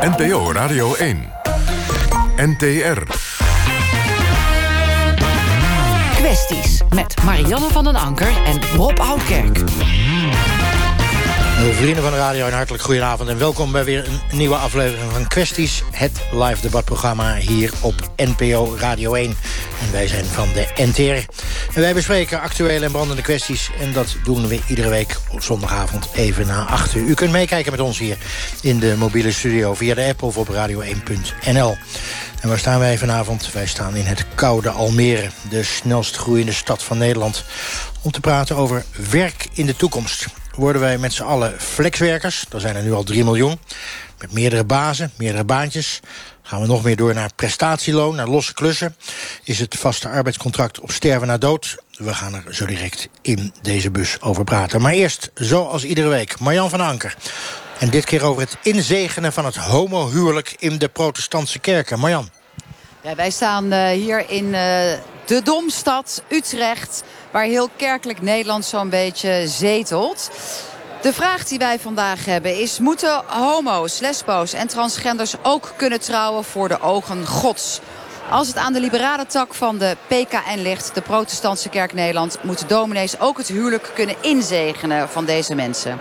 NPO Radio 1. NTR. Kwesties met Marianne van den Anker en Rob Oudkerk. Vrienden van de radio, een hartelijk goedenavond en welkom bij weer een nieuwe aflevering van Kwesties. Het live debatprogramma hier op NPO Radio 1. En wij zijn van de NTR. En wij bespreken actuele en brandende kwesties. En dat doen we iedere week op zondagavond even na 8 uur. U kunt meekijken met ons hier in de mobiele studio via de app of op radio1.nl. En waar staan wij vanavond? Wij staan in het koude Almere, de snelst groeiende stad van Nederland... om te praten over werk in de toekomst worden wij met z'n allen flexwerkers. Er zijn er nu al 3 miljoen. Met meerdere bazen, meerdere baantjes. Gaan we nog meer door naar prestatieloon, naar losse klussen. Is het vaste arbeidscontract op sterven na dood? We gaan er zo direct in deze bus over praten. Maar eerst, zoals iedere week, Marjan van Anker. En dit keer over het inzegenen van het homohuwelijk in de protestantse kerken. Marjan. Ja, wij staan uh, hier in uh, de Domstad, Utrecht... waar heel kerkelijk Nederland zo'n beetje zetelt. De vraag die wij vandaag hebben is... moeten homo's, lesbo's en transgenders ook kunnen trouwen voor de ogen gods? Als het aan de liberale tak van de PKN ligt, de protestantse kerk Nederland... moeten dominees ook het huwelijk kunnen inzegenen van deze mensen.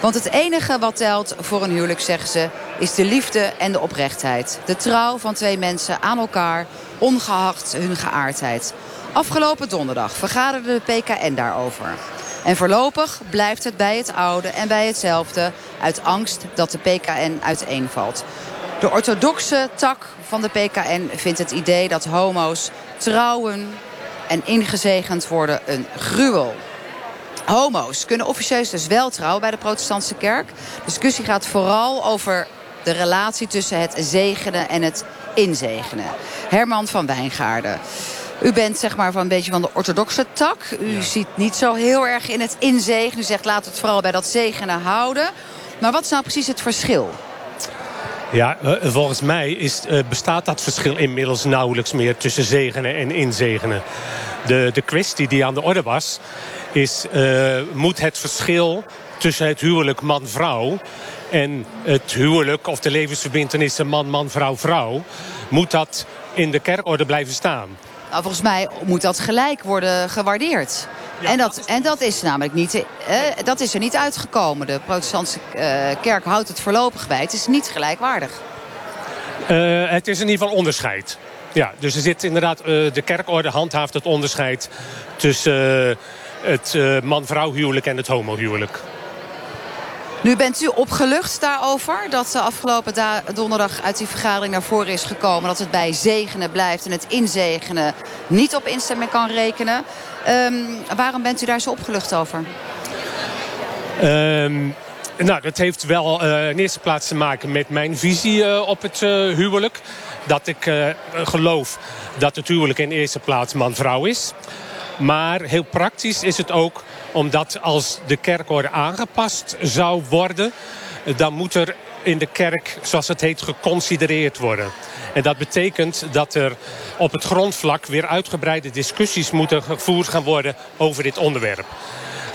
Want het enige wat telt voor een huwelijk, zeggen ze, is de liefde en de oprechtheid. De trouw van twee mensen aan elkaar, ongeacht hun geaardheid. Afgelopen donderdag vergaderde de PKN daarover. En voorlopig blijft het bij het oude en bij hetzelfde... uit angst dat de PKN uiteenvalt. De orthodoxe tak van de PKN vindt het idee dat homo's trouwen en ingezegend worden een gruwel. Homo's kunnen officieus dus wel trouwen bij de protestantse kerk. De discussie gaat vooral over de relatie tussen het zegenen en het inzegenen. Herman van Wijngaarden. U bent zeg maar van een beetje van de orthodoxe tak. U ziet niet zo heel erg in het inzegenen. U zegt laat het vooral bij dat zegenen houden. Maar wat is nou precies het verschil? Ja, eh, volgens mij is, eh, bestaat dat verschil inmiddels nauwelijks meer tussen zegenen en inzegenen. De, de kwestie die aan de orde was, is uh, moet het verschil tussen het huwelijk man-vrouw en het huwelijk of de levensverbindenissen man-man-vrouw-vrouw... moet dat in de kerkorde blijven staan. Nou, volgens mij moet dat gelijk worden gewaardeerd. en, dat, en dat is namelijk niet, eh, dat is er niet uitgekomen. De protestantse eh, kerk houdt het voorlopig bij. Het is niet gelijkwaardig. Uh, het is in ieder geval onderscheid. Ja, dus er zit inderdaad, uh, de kerkorde handhaaft het onderscheid tussen uh, het man-vrouw huwelijk en het homohuwelijk. Nu bent u opgelucht daarover dat de afgelopen donderdag uit die vergadering naar voren is gekomen. Dat het bij zegenen blijft en het inzegenen niet op instemming kan rekenen. Um, waarom bent u daar zo opgelucht over? Um, nou, dat heeft wel uh, in eerste plaats te maken met mijn visie uh, op het uh, huwelijk. Dat ik geloof dat het huwelijk in eerste plaats man-vrouw is. Maar heel praktisch is het ook omdat als de kerkorde aangepast zou worden... dan moet er in de kerk, zoals het heet, geconsidereerd worden. En dat betekent dat er op het grondvlak weer uitgebreide discussies moeten gevoerd gaan worden over dit onderwerp.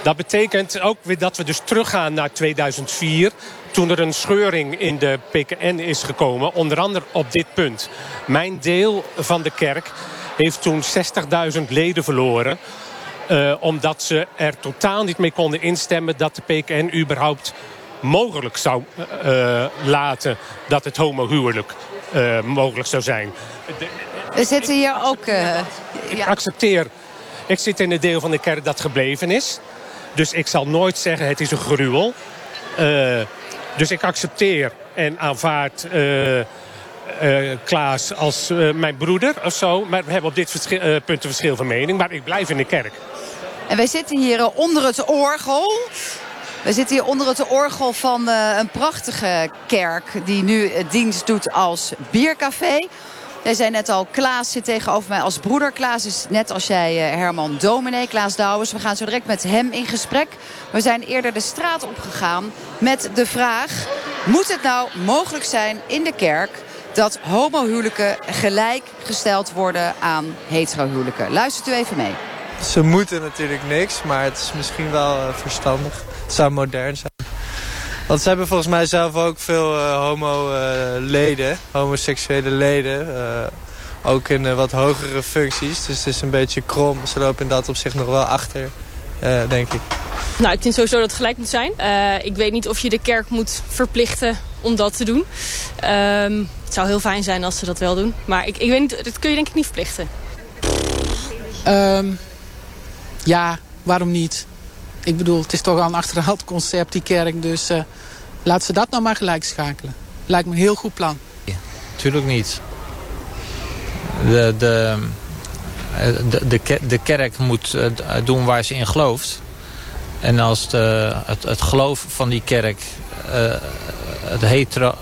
Dat betekent ook weer dat we dus teruggaan naar 2004... toen er een scheuring in de PKN is gekomen, onder andere op dit punt. Mijn deel van de kerk heeft toen 60.000 leden verloren... Uh, omdat ze er totaal niet mee konden instemmen... dat de PKN überhaupt mogelijk zou uh, laten dat het homohuwelijk uh, mogelijk zou zijn. We zitten hier ook... ik accepteer... Ik zit in het deel van de kerk dat gebleven is. Dus ik zal nooit zeggen het is een gruwel. dus ik accepteer en aanvaard... Uh, Klaas als uh, mijn broeder of zo. Maar we hebben op dit uh, punt een verschil van mening. Maar ik blijf in de kerk. En wij zitten hier onder het orgel. We zitten hier onder het orgel van een prachtige kerk... die nu dienst doet als biercafé. Jij zei net al, Klaas zit tegenover mij als broeder. Klaas is net als jij Herman Dominee, Klaas Douwers. We gaan zo direct met hem in gesprek. We zijn eerder de straat opgegaan met de vraag... moet het nou mogelijk zijn in de kerk dat homohuwelijken gelijkgesteld worden aan heterohuwelijken. Luistert u even mee. Ze moeten natuurlijk niks, maar het is misschien wel uh, verstandig. Het zou modern zijn. Want ze hebben volgens mij zelf ook veel homo-leden, homoseksuele leden. ook in wat hogere functies. Dus het is een beetje krom. Ze lopen in dat opzicht nog wel achter, denk ik. Nou, ik vind sowieso dat het gelijk moet zijn. ik weet niet of je de kerk moet verplichten om dat te doen. Ehm, het zou heel fijn zijn als ze dat wel doen. Maar ik, ik weet niet, dat kun je denk ik niet verplichten. Um, ja, waarom niet? Ik bedoel, het is toch al een achterhaald concept, die kerk. Dus uh, laat ze dat nou maar gelijk schakelen. Lijkt me een heel goed plan. Ja, tuurlijk niet. De, de, de, de, de kerk moet eh, doen waar ze in gelooft. En als de, het, het geloof van die kerk uh, het hetero,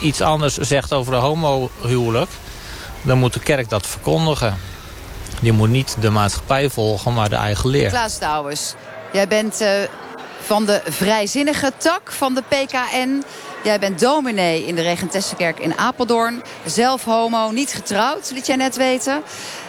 iets anders zegt over een homohuwelijk... dan moet de kerk dat verkondigen. Die moet niet de maatschappij volgen, maar de eigen leer. Klaas Douwes, jij bent uh, van de vrijzinnige tak van de PKN. Jij bent dominee in de Regentessenkerk in Apeldoorn. Zelf homo, niet getrouwd, liet jij net weten.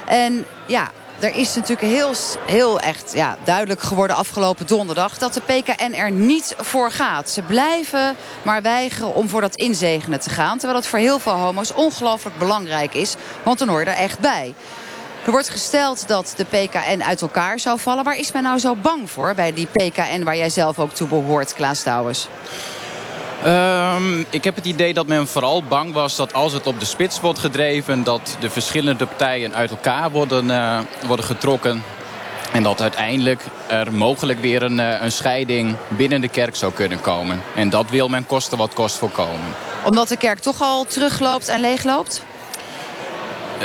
En ja, er is natuurlijk heel, heel echt ja, duidelijk geworden afgelopen donderdag... dat de PKN er niet voor gaat. Ze blijven maar weigeren om voor dat inzegenen te gaan... terwijl het voor heel veel homo's ongelooflijk belangrijk is. Want dan hoor je er echt bij. Er wordt gesteld dat de PKN uit elkaar zou vallen. Waar is men nou zo bang voor bij die PKN waar jij zelf ook toe behoort, Klaas Douwes? Um, ik heb het idee dat men vooral bang was dat als het op de spits wordt gedreven... dat de verschillende partijen uit elkaar worden, uh, worden getrokken. En dat uiteindelijk er mogelijk weer een, uh, een scheiding binnen de kerk zou kunnen komen. En dat wil men kosten wat kost voorkomen. Omdat de kerk toch al terugloopt en leegloopt?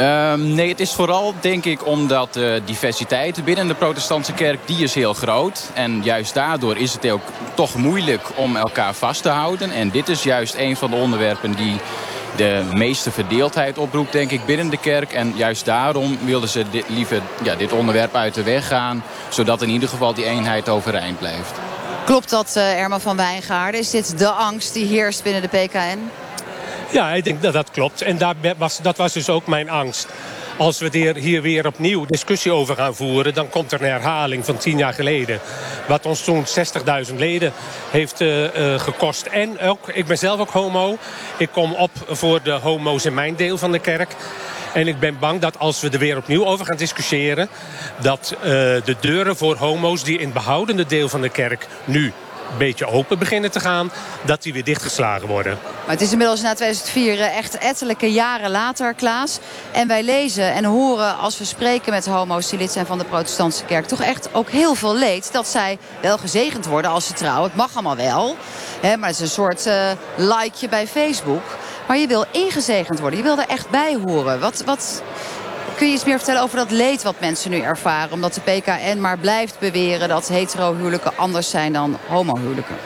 Um, nee, het is vooral denk ik omdat de diversiteit binnen de protestantse kerk, die is heel groot. En juist daardoor is het ook toch moeilijk om elkaar vast te houden. En dit is juist een van de onderwerpen die de meeste verdeeldheid oproept, denk ik, binnen de kerk. En juist daarom wilden ze dit, liever ja, dit onderwerp uit de weg gaan. Zodat in ieder geval die eenheid overeind blijft. Klopt dat, uh, Erma van Wijngaarden? Is dit de angst die heerst binnen de PKN? Ja, ik denk dat dat klopt. En daar was, dat was dus ook mijn angst. Als we hier weer opnieuw discussie over gaan voeren... dan komt er een herhaling van tien jaar geleden. Wat ons toen 60.000 leden heeft uh, uh, gekost. En ook, ik ben zelf ook homo. Ik kom op voor de homo's in mijn deel van de kerk. En ik ben bang dat als we er weer opnieuw over gaan discussiëren... dat uh, de deuren voor homo's die in het behoudende deel van de kerk nu beetje open beginnen te gaan... dat die weer dichtgeslagen worden. Maar het is inmiddels na 2004 echt ettelijke jaren later, Klaas. En wij lezen en horen als we spreken met homo's die lid zijn van de protestantse kerk... toch echt ook heel veel leed dat zij wel gezegend worden als ze trouwen. Het mag allemaal wel, hè, maar het is een soort uh, likeje bij Facebook... Maar je wil ingezegend worden. Je wil er echt bij horen. Wat, wat, Kun je iets meer vertellen over dat leed wat mensen nu ervaren? Omdat de PKN maar blijft beweren dat hetero-huwelijken anders zijn dan homohuwelijken.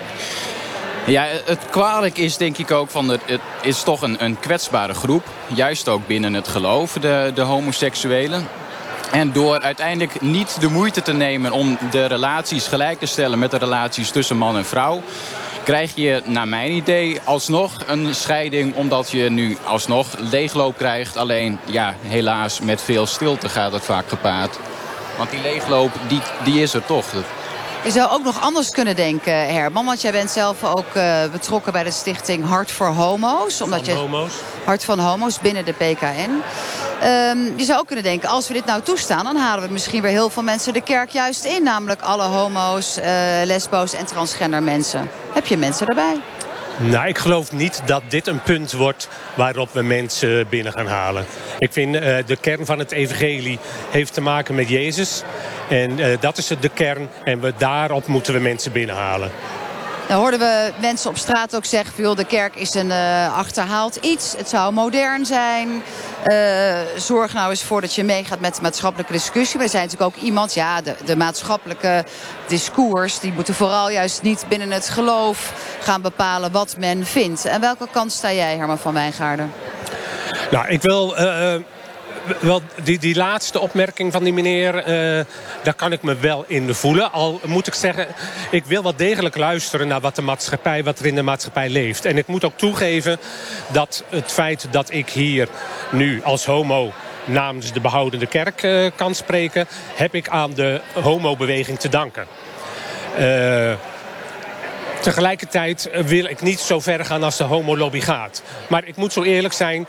Ja, het kwalijk is denk ik ook van het, is toch een, een kwetsbare groep. Juist ook binnen het geloof, de, de homoseksuelen. En door uiteindelijk niet de moeite te nemen om de relaties gelijk te stellen met de relaties tussen man en vrouw krijg je naar mijn idee alsnog een scheiding... omdat je nu alsnog leegloop krijgt. Alleen, ja, helaas met veel stilte gaat het vaak gepaard. Want die leegloop, die, die is er toch. Je zou ook nog anders kunnen denken, Herman. Want jij bent zelf ook uh, betrokken bij de stichting Hart voor Homo's. Omdat van je, homo's. Hart van Homo's binnen de PKN. Um, je zou ook kunnen denken, als we dit nou toestaan... dan halen we misschien weer heel veel mensen de kerk juist in. Namelijk alle homo's, uh, lesbo's en transgender mensen. Heb je mensen erbij? Nou, ik geloof niet dat dit een punt wordt waarop we mensen binnen gaan halen. Ik vind uh, de kern van het evangelie heeft te maken met Jezus. En uh, dat is de kern en we, daarop moeten we mensen binnenhalen. Dan hoorden we mensen op straat ook zeggen... Joh, de kerk is een uh, achterhaald iets. Het zou modern zijn. Uh, zorg nou eens voor dat je meegaat met de maatschappelijke discussie. Maar er zijn natuurlijk ook iemand... Ja, de, de maatschappelijke discours... die moeten vooral juist niet binnen het geloof gaan bepalen wat men vindt. En welke kant sta jij, Herman van Wijngaarden? Nou, ik wil... Uh, wel, die, die laatste opmerking van die meneer, uh, daar kan ik me wel in voelen. Al moet ik zeggen, ik wil wel degelijk luisteren naar wat de maatschappij, wat er in de maatschappij leeft. En ik moet ook toegeven dat het feit dat ik hier nu als homo namens de behoudende kerk uh, kan spreken... heb ik aan de homobeweging te danken. Uh, Tegelijkertijd wil ik niet zo ver gaan als de homolobby gaat. Maar ik moet zo eerlijk zijn,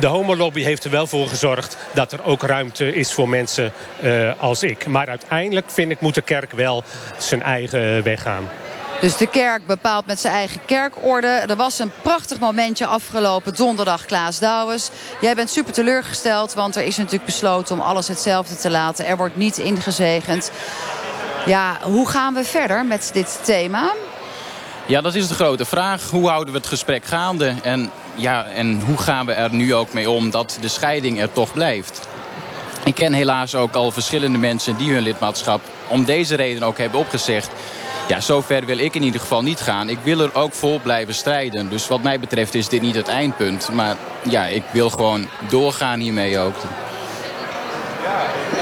de homolobby heeft er wel voor gezorgd... dat er ook ruimte is voor mensen uh, als ik. Maar uiteindelijk vind ik moet de kerk wel zijn eigen weg gaan. Dus de kerk bepaalt met zijn eigen kerkorde. Er was een prachtig momentje afgelopen donderdag, Klaas Douwes. Jij bent super teleurgesteld, want er is natuurlijk besloten om alles hetzelfde te laten. Er wordt niet ingezegend. Ja, hoe gaan we verder met dit thema? Ja, dat is de grote vraag. Hoe houden we het gesprek gaande? En, ja, en hoe gaan we er nu ook mee om dat de scheiding er toch blijft? Ik ken helaas ook al verschillende mensen die hun lidmaatschap om deze reden ook hebben opgezegd. Ja, zover wil ik in ieder geval niet gaan. Ik wil er ook vol blijven strijden. Dus wat mij betreft is dit niet het eindpunt. Maar ja, ik wil gewoon doorgaan hiermee ook.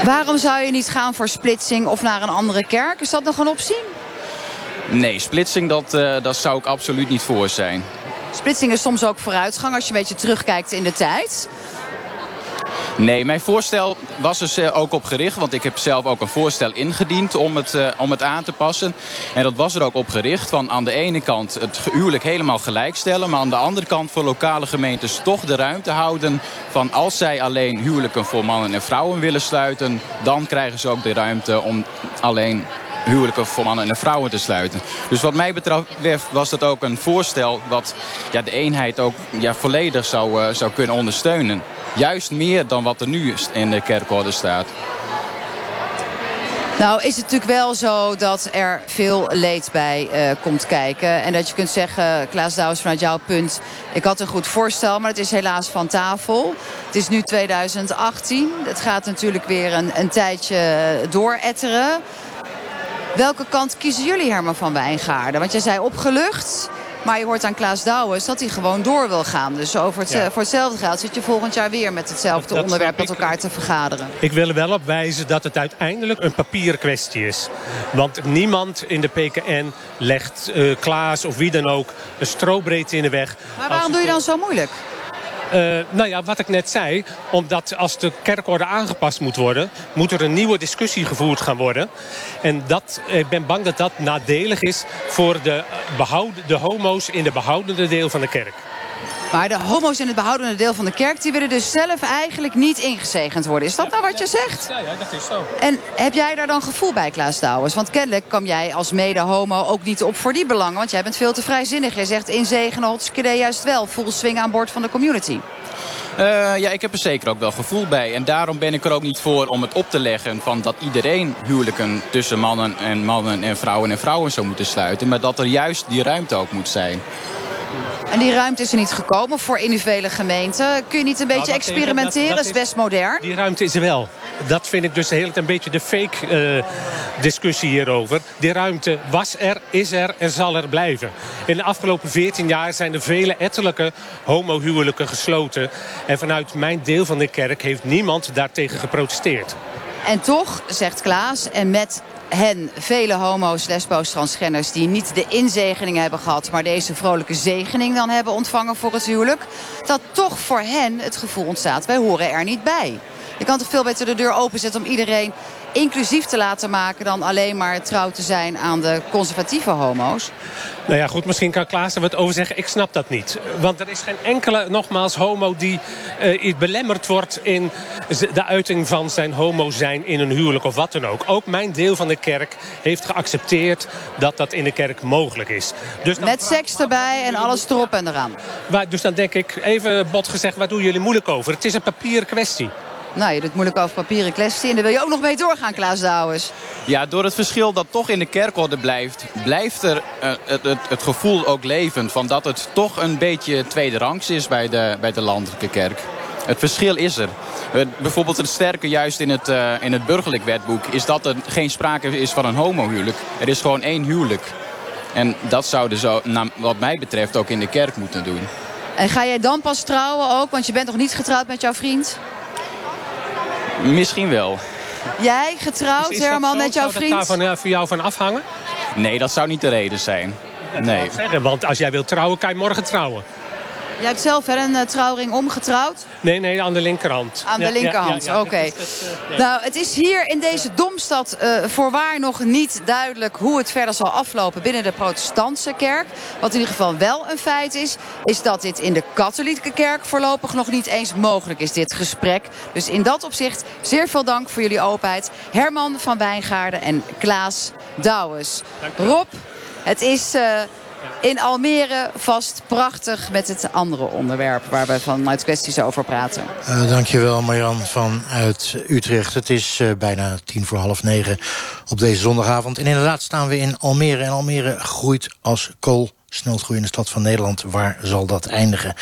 Waarom zou je niet gaan voor splitsing of naar een andere kerk? Is dat nog een optie? Nee, splitsing dat, uh, dat zou ik absoluut niet voor zijn. Splitsing is soms ook vooruitgang als je een beetje terugkijkt in de tijd. Nee, mijn voorstel was dus uh, ook op gericht. Want ik heb zelf ook een voorstel ingediend om het, uh, om het aan te passen. En dat was er ook op gericht. Van aan de ene kant het huwelijk helemaal gelijkstellen. Maar aan de andere kant voor lokale gemeentes toch de ruimte houden. Van als zij alleen huwelijken voor mannen en vrouwen willen sluiten. Dan krijgen ze ook de ruimte om alleen huwelijken voor mannen en vrouwen te sluiten. Dus wat mij betreft was dat ook een voorstel... wat ja, de eenheid ook ja, volledig zou, uh, zou kunnen ondersteunen. Juist meer dan wat er nu in de kerkorde staat. Nou is het natuurlijk wel zo dat er veel leed bij uh, komt kijken. En dat je kunt zeggen, Klaas Douwes vanuit jouw punt... ik had een goed voorstel, maar het is helaas van tafel. Het is nu 2018. Het gaat natuurlijk weer een, een tijdje dooretteren. Welke kant kiezen jullie, Herman van Wijngaarden? Want jij zei opgelucht... Maar je hoort aan Klaas Douwens dat hij gewoon door wil gaan. Dus over het, ja. voor hetzelfde geld zit je volgend jaar weer met hetzelfde dat onderwerp met elkaar te vergaderen. Ik wil er wel op wijzen dat het uiteindelijk een papieren kwestie is. Want niemand in de PKN legt uh, Klaas of wie dan ook een strobreedte in de weg. Maar waarom doe je dan zo moeilijk? Uh, nou ja, wat ik net zei. Omdat als de kerkorde aangepast moet worden... moet er een nieuwe discussie gevoerd gaan worden. En dat, ik ben bang dat dat nadelig is... voor de, behouden, de homo's in de behoudende deel van de kerk. Maar de homo's in het behoudende deel van de kerk... die willen dus zelf eigenlijk niet ingezegend worden. Is dat nou wat je zegt? Ja, ja dat is zo. En heb jij daar dan gevoel bij, Klaas Douwens? Want kennelijk kwam jij als mede-homo ook niet op voor die belangen. Want jij bent veel te vrijzinnig. Jij zegt inzegenen Hotskede juist wel. Full swing aan boord van de community. Uh, ja, ik heb er zeker ook wel gevoel bij. En daarom ben ik er ook niet voor om het op te leggen... van dat iedereen huwelijken tussen mannen en mannen en vrouwen en vrouwen zou moeten sluiten. Maar dat er juist die ruimte ook moet zijn. En die ruimte is er niet gekomen voor individuele gemeenten. Kun je niet een beetje nou, experimenteren? Dat, dat, is best modern. Die ruimte is er wel. Dat vind ik dus heel een beetje de fake uh, discussie hierover. Die ruimte was er, is er en zal er blijven. In de afgelopen 14 jaar zijn er vele ettelijke homohuwelijken gesloten. En vanuit mijn deel van de kerk heeft niemand daartegen geprotesteerd. En toch, zegt Klaas, en met hen vele homo's, lesbo's, transgenders... die niet de inzegening hebben gehad... maar deze vrolijke zegening dan hebben ontvangen voor het huwelijk... dat toch voor hen het gevoel ontstaat, wij horen er niet bij. Je kan toch veel beter de deur openzetten om iedereen inclusief te laten maken... dan alleen maar trouw te zijn aan de conservatieve homo's? Nou ja, goed, misschien kan Klaas er wat over zeggen. Ik snap dat niet. Want er is geen enkele, nogmaals, homo die uh, belemmerd wordt... in de uiting van zijn homo zijn in een huwelijk of wat dan ook. Ook mijn deel van de kerk heeft geaccepteerd dat dat in de kerk mogelijk is. Dus Met seks erbij en alles erop en eraan. Maar, dus dan denk ik, even bot gezegd, waar doen jullie moeilijk over? Het is een papieren kwestie. Nou, je doet moeilijk over papieren kwestie. En daar wil je ook nog mee doorgaan, Klaas Douwens. Ja, door het verschil dat toch in de kerkorde blijft... blijft er uh, het, het, het, gevoel ook leven van dat het toch een beetje tweede rangs is bij de, bij de landelijke kerk. Het verschil is er. Uh, bijvoorbeeld het sterke juist in het, uh, in het burgerlijk wetboek... is dat er geen sprake is van een homohuwelijk. Er is gewoon één huwelijk. En dat zouden zo, wat mij betreft, ook in de kerk moeten doen. En ga jij dan pas trouwen ook? Want je bent nog niet getrouwd met jouw vriend? Misschien wel. Jij getrouwd, dus Herman, met jouw vriend? Zou dat daar voor jou van afhangen? Nee, dat zou niet de reden zijn. Nee. Zeggen, want als jij wilt trouwen, kan je morgen trouwen. Jij hebt zelf hè, een uh, trouwring omgetrouwd? Nee, nee, aan de linkerhand. Aan de linkerhand, oké. Okay. Uh, nou, het is hier in deze Domstad uh, voorwaar nog niet duidelijk... hoe het verder zal aflopen binnen de protestantse kerk. Wat in ieder geval wel een feit is... is dat dit in de katholieke kerk voorlopig nog niet eens mogelijk is, dit gesprek. Dus in dat opzicht zeer veel dank voor jullie openheid. Herman van Wijngaarden en Klaas Douwes. Rob, het is uh, in Almere vast prachtig met het andere onderwerp... waar we vanuit kwesties over praten. Uh, dankjewel Marjan vanuit Utrecht. Het is uh, bijna tien voor half negen op deze zondagavond. En inderdaad staan we in Almere. En Almere groeit als kool snelst groeiende stad van Nederland. Waar zal dat eindigen?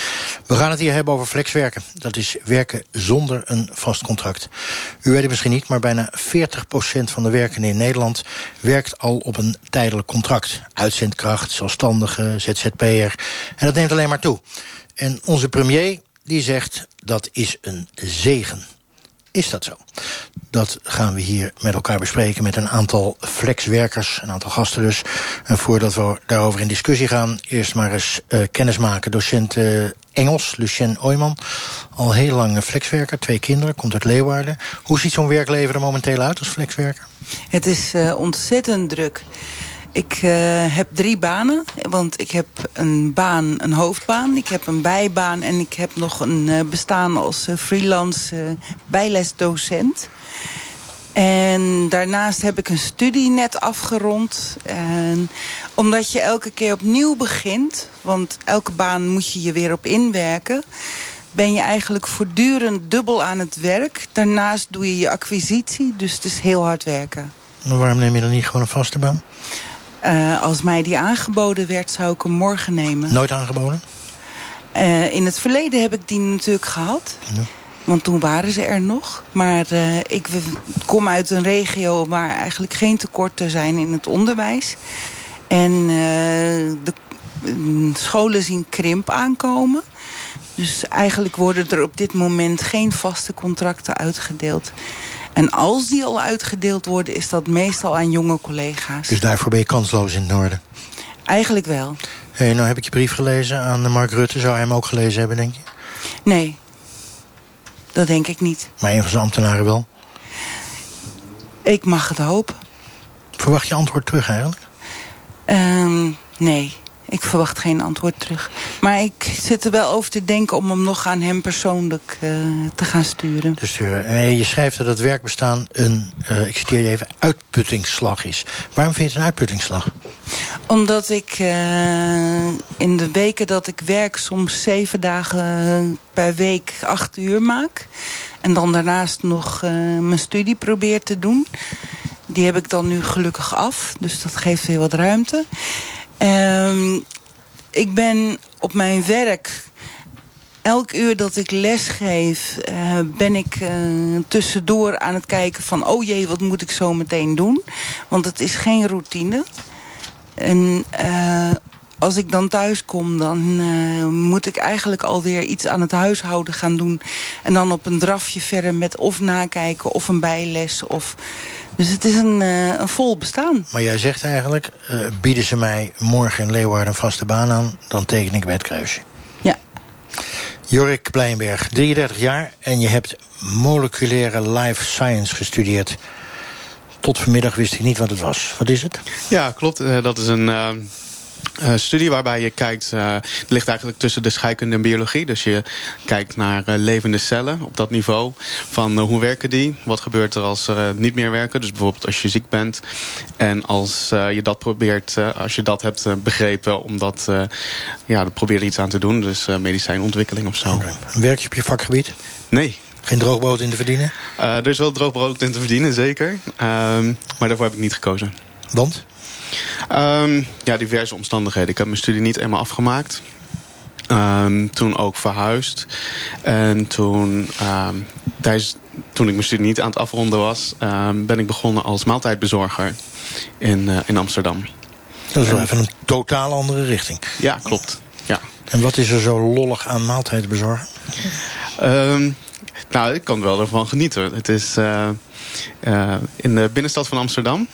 We gaan het hier hebben over flexwerken. Dat is werken zonder een vast contract. U weet het misschien niet, maar bijna 40% van de werkenden in Nederland... werkt al op een tijdelijk contract. Uitzendkracht, zelfstandige, ZZP'er. En dat neemt alleen maar toe. En onze premier die zegt dat is een zegen. Is dat zo? Dat gaan we hier met elkaar bespreken met een aantal flexwerkers, een aantal gasten dus. En voordat we daarover in discussie gaan, eerst maar eens uh, kennis maken. Docent uh, Engels, Lucien Ooyman, al heel lang flexwerker, twee kinderen, komt uit Leeuwarden. Hoe ziet zo'n werkleven er momenteel uit als flexwerker? Het is uh, ontzettend druk. Ik uh, heb drie banen, want ik heb een baan, een hoofdbaan. Ik heb een bijbaan en ik heb nog een uh, bestaan als uh, freelance bijlesdocent. En daarnaast heb ik een studie net afgerond. En omdat je elke keer opnieuw begint, want elke baan moet je je weer op inwerken ben je eigenlijk voortdurend dubbel aan het werk. Daarnaast doe je je acquisitie, dus het is heel hard werken. Maar waarom neem je dan niet gewoon een vaste baan? Uh, als mij die aangeboden werd, zou ik hem morgen nemen. Nooit aangeboden? Uh, in het verleden heb ik die natuurlijk gehad. Ja. Want toen waren ze er nog. Maar uh, ik kom uit een regio waar eigenlijk geen tekorten zijn in het onderwijs. En de scholen zien krimp aankomen. Dus eigenlijk worden er op dit moment geen vaste contracten uitgedeeld. En als die al uitgedeeld worden, is dat meestal aan jonge collega's. Dus daarvoor ben je kansloos in het noorden? Eigenlijk wel. Hey, nou heb ik je brief gelezen aan Mark Rutte. Zou hij hem ook gelezen hebben, denk je? Nee, dat denk ik niet. Maar een van zijn ambtenaren wel? Ik mag het hopen. Verwacht je antwoord terug eigenlijk? Um, nee. Ik verwacht geen antwoord terug. Maar ik zit er wel over te denken om hem nog aan hem persoonlijk uh, te gaan sturen. En je schrijft dat het werkbestaan een, uh, ik citeer je even, uitputtingsslag is. Waarom vind je het een uitputtingsslag? Omdat ik uh, in de weken dat ik werk soms zeven dagen per week acht uur maak. En dan daarnaast nog mijn studie probeer te doen. Die heb ik dan nu gelukkig af. Dus dat geeft weer wat ruimte. Um, ik ben op mijn werk... Elk uur dat ik lesgeef, uh, ben ik uh, tussendoor aan het kijken van... oh jee, wat moet ik zo meteen doen? Want het is geen routine. En uh, als ik dan thuis kom, dan moet ik eigenlijk alweer iets aan het huishouden gaan doen. En dan op een drafje verder met of nakijken of een bijles. Of... Dus het is een, uh, een vol bestaan. Maar jij zegt eigenlijk, uh, bieden ze mij morgen in Leeuwarden een vaste baan aan... dan teken ik bij het kruisje. Ja. Jorik Pleinberg, 33 jaar en je hebt moleculaire life science gestudeerd. Tot vanmiddag wist ik niet wat het was. Wat is het? Ja, klopt. Uh, dat is een uh, studie waarbij je kijkt, uh, het ligt eigenlijk tussen de scheikunde en biologie. Dus je kijkt naar uh, levende cellen op dat niveau. Van hoe werken die? Wat gebeurt er als ze niet meer werken? Dus bijvoorbeeld als je ziek bent. En als je dat probeert, als je dat hebt begrepen, om dat, ja, dan probeer je iets aan te doen. Dus medicijnontwikkeling of zo. Okay. Werk je op je vakgebied? Nee. Geen droogbrood in te verdienen? er is wel droogbrood in te verdienen, zeker. Um, maar daarvoor heb ik niet gekozen. Want? Um, ja, diverse omstandigheden. Ik heb mijn studie niet eenmaal afgemaakt. Um, toen ook verhuisd. En toen, um, tijdens, toen ik mijn studie niet aan het afronden was... ben ik begonnen als maaltijdbezorger in, uh, in Amsterdam. Dat is wel even een totaal andere richting. Ja, klopt. Ja. En wat is er zo lollig aan maaltijdbezorgen? nou, ik kan wel ervan genieten. Het is uh, uh, in de binnenstad van Amsterdam...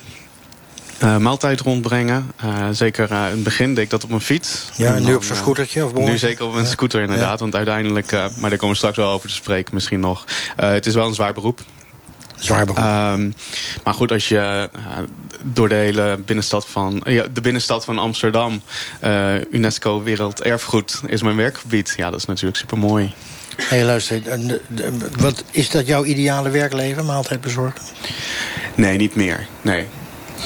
Uh, maaltijd rondbrengen. Uh, zeker uh, in het begin deed ik dat op mijn fiets. Ja, en nu op zo'n scootertje? Of nu zeker op een scooter inderdaad. Want uiteindelijk, maar daar komen we straks wel over te spreken misschien nog. het is wel een zwaar beroep. Zwaar beroep. Um, maar goed, als je door de hele binnenstad van, ja, de binnenstad van Amsterdam... UNESCO Werelderfgoed is mijn werkgebied. Ja, dat is natuurlijk super mooi. Hey, luister, wat, is dat jouw ideale werkleven, maaltijd bezorgen? Nee, niet meer. Nee.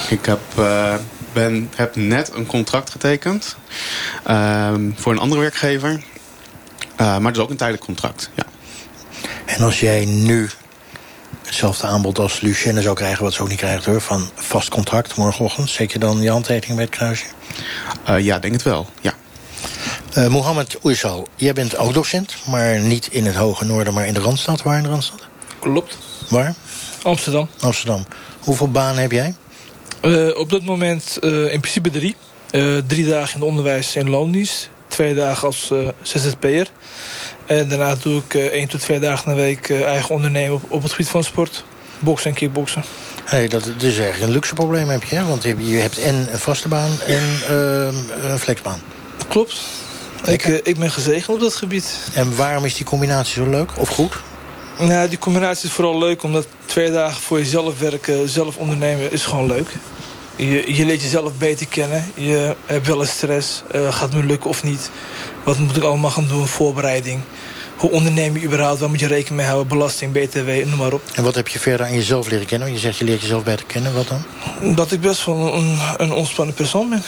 Ik heb, uh, ben, heb net een contract getekend uh, voor een andere werkgever. Uh, maar dat is ook een tijdelijk contract, ja. En als jij nu hetzelfde aanbod als Lucienne zou krijgen... wat ze ook niet krijgt hoor, van vast contract morgenochtend... zet je dan je handtekening bij het kruisje? Uh, ja, denk het wel, ja. Uh, Mohammed Oeysal, jij bent ook docent... maar niet in het Hoge Noorden, maar in de Randstad. Waar in de Randstad? Klopt. Waar? Amsterdam. Amsterdam. Hoeveel banen heb jij? Uh, op dit moment uh, in principe drie. Uh, drie dagen in het onderwijs en loondienst. Twee dagen als ZZP'er. En daarna doe ik één tot twee dagen in de week eigen ondernemen op, op het gebied van sport. Boksen en kickboksen. Hey, dat, dat is eigenlijk een luxe probleem heb je, hè? Want je hebt en een vaste baan en een flexbaan. Klopt. Ik, ik ben gezegend op dat gebied. En waarom is die combinatie zo leuk of goed? Nou, die combinatie is vooral leuk omdat twee dagen voor jezelf werken, zelf ondernemen, is gewoon leuk. Je, je leert jezelf beter kennen. Je hebt wel eens stress. Uh, gaat het me lukken of niet? Wat moet ik allemaal gaan doen? Voorbereiding. Hoe onderneem je überhaupt? Waar moet je rekening mee houden? Belasting, BTW, noem maar op. En wat heb je verder aan jezelf leren kennen? Je zegt je leert jezelf beter kennen. Wat dan? Dat ik best wel een, een ontspannen persoon ben.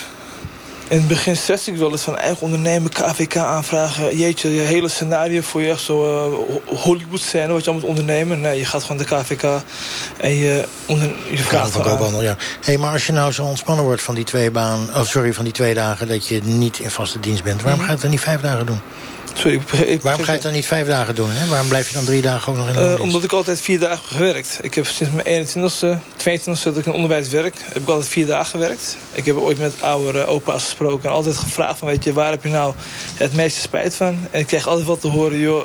In het begin stress ik wel eens van eigen ondernemen, KVK aanvragen. Jeetje, je hele scenario voor je echt zo uh, Hollywood scène wat je allemaal moet ondernemen. Nee, je gaat gewoon de KVK en je, onder, je vraagt van ook ja. hey, maar als je nou zo ontspannen wordt van die twee baan, oh, sorry, van die twee dagen dat je niet in vaste dienst bent, waarom mhm. ga je het dan niet vijf dagen doen? Sorry, ik, Waarom ga je het dan niet vijf dagen doen? Hè? Waarom blijf je dan drie dagen ook nog in de uh, Omdat ik altijd vier dagen heb gewerkt. Ik heb sinds mijn 21ste, 22ste dat ik in onderwijs werk... heb ik altijd vier dagen gewerkt. Ik heb ooit met oudere opa's gesproken... en altijd gevraagd van, weet je, waar heb je nou het meeste spijt van? En ik kreeg altijd wat te horen, joh...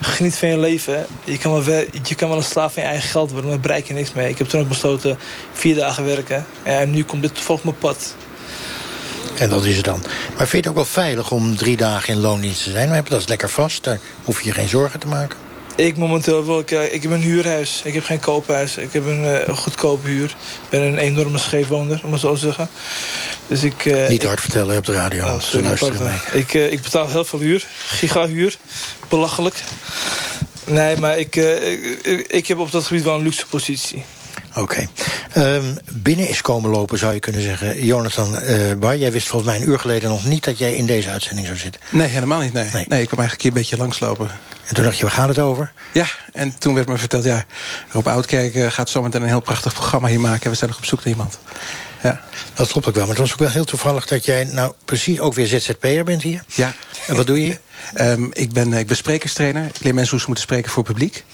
Geniet van je leven. Je kan, wel, je kan wel een slaaf van je eigen geld worden, maar daar bereik je niks mee. Ik heb toen ook besloten vier dagen werken. En nu komt dit toevallig mijn pad. En dat is het dan. Maar vind je het ook wel veilig om drie dagen in loondienst te zijn? Dat is lekker vast, daar hoef je je geen zorgen te maken. Ik momenteel wel. Ik, ik heb een huurhuis. Ik heb geen koophuis. Ik heb een uh, goedkope huur. Ik ben een enorme scheefwoner, om het zo te zeggen. Dus ik, uh, Niet hard vertellen op de radio. Oh, sorry, ik, uh, ik betaal heel veel huur. Gigahuur. Belachelijk. Nee, maar ik, ik, ik heb op dat gebied wel een luxe positie. Oké. Okay. Um, binnen is komen lopen, zou je kunnen zeggen. Jonathan uh, Bar, jij wist volgens mij een uur geleden nog niet... dat jij in deze uitzending zou zitten. Nee, helemaal niet. Nee, nee. nee ik kwam eigenlijk hier een beetje langslopen. En toen dacht je, waar gaat het over? Ja, en toen werd me verteld... ja, Rob Oudkerk uh, gaat zometeen een heel prachtig programma hier maken... en we zijn nog op zoek naar iemand. Ja. Dat klopt ook wel, maar het was ook wel heel toevallig... dat jij nou precies ook weer ZZP'er bent hier. Ja. En wat doe je um, ik, ben, ik ben sprekerstrainer. Ik leer mensen hoe ze moeten spreken voor publiek.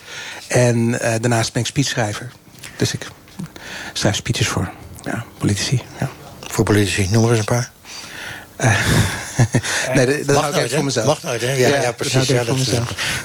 En uh, daarnaast ben ik speechschrijver. Dus ik schrijf speeches voor ja, politici. Ja. Voor politici, noem er eens een paar. Uh, nee, dat, dat hou ik voor mezelf. Wacht uit, hè? Ja, ja, ja precies. Ja, dat,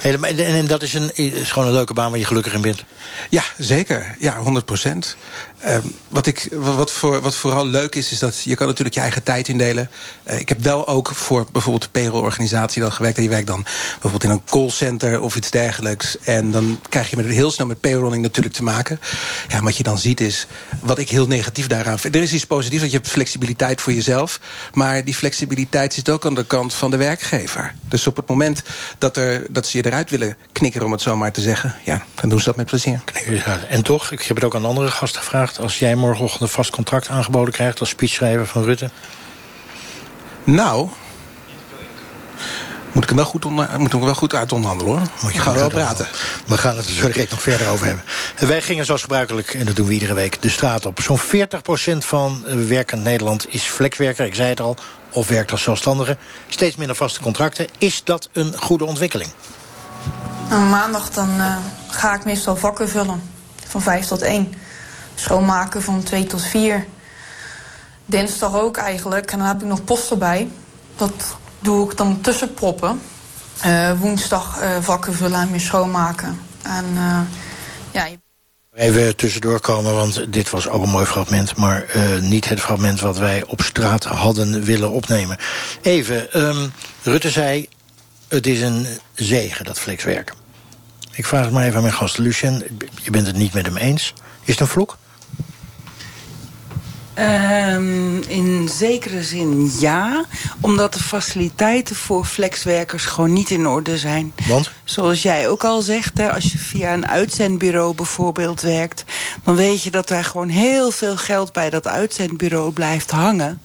en, en dat is, een, is gewoon een leuke baan waar je gelukkig in bent. Ja, zeker. Ja, 100 procent. Uh, wat, ik, wat, voor, wat vooral leuk is, is dat je kan natuurlijk je eigen tijd indelen. Uh, ik heb wel ook voor bijvoorbeeld de payroll-organisatie dan gewerkt. En je werkt dan bijvoorbeeld in een callcenter of iets dergelijks. En dan krijg je met, heel snel met payrolling natuurlijk te maken. Ja, wat je dan ziet is, wat ik heel negatief daaraan vind. Er is iets positiefs, want je hebt flexibiliteit voor jezelf. Maar die flexibiliteit zit ook aan de kant van de werkgever. Dus op het moment dat, er, dat ze je eruit willen knikkeren, om het zo maar te zeggen... ja, dan doen ze dat met plezier. En toch, ik heb het ook aan andere gasten gevraagd als jij morgenochtend een vast contract aangeboden krijgt... als speechschrijver van Rutte? Nou, moet ik hem wel goed, onder, moet hem wel goed uit onderhandelen, hoor. Moet je gaan wel praten. We gaan het er zo direct nog verder over hebben. Wij gingen zoals gebruikelijk, en dat doen we iedere week, de straat op. Zo'n 40% van werkend Nederland is flexwerker, ik zei het al... of werkt als zelfstandige. Steeds minder vaste contracten. Is dat een goede ontwikkeling? Maandag dan, uh, ga ik meestal vakken vullen. Van 5 tot 1 schoonmaken van 2 tot 4. Dinsdag ook eigenlijk. En dan heb ik nog post erbij. Dat doe ik dan tussen proppen. Uh, woensdag uh, vakken vullen en schoonmaken. En ja... Even tussendoor komen, want dit was ook een mooi fragment... maar uh, niet het fragment wat wij op straat hadden willen opnemen. Even, um, Rutte zei, het is een zegen, dat flexwerken. Ik vraag het maar even aan mijn gast Lucien. Je bent het niet met hem eens. Is het een vloek? Um, in zekere zin ja, omdat de faciliteiten voor flexwerkers gewoon niet in orde zijn. Want? Zoals jij ook al zegt, hè, als je via een uitzendbureau bijvoorbeeld werkt... dan weet je dat er gewoon heel veel geld bij dat uitzendbureau blijft hangen.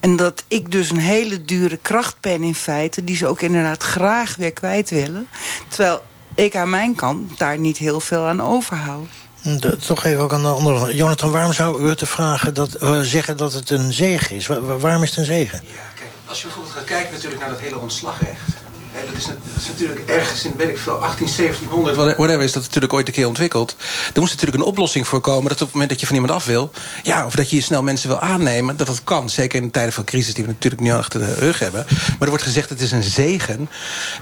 En dat ik dus een hele dure kracht ben in feite... die ze ook inderdaad graag weer kwijt willen. Terwijl ik aan mijn kant daar niet heel veel aan overhoud. De, toch even ook aan de andere Jonathan, waarom zou u te vragen dat, uh, zeggen dat het een zegen is? Waar, waarom is het een zegen? Ja, kijk, als je bijvoorbeeld gaat kijken natuurlijk naar dat hele ontslagrecht... Dat, is, dat, is, natuurlijk ergens in, weet ik veel, 18, 1700, whatever, is dat natuurlijk ooit een keer ontwikkeld. Er moest natuurlijk een oplossing voor komen dat op het moment dat je van iemand af wil... ja, of dat je snel mensen wil aannemen, dat dat kan. Zeker in tijden van crisis die we natuurlijk nu achter de rug hebben. Maar er wordt gezegd het is een zegen.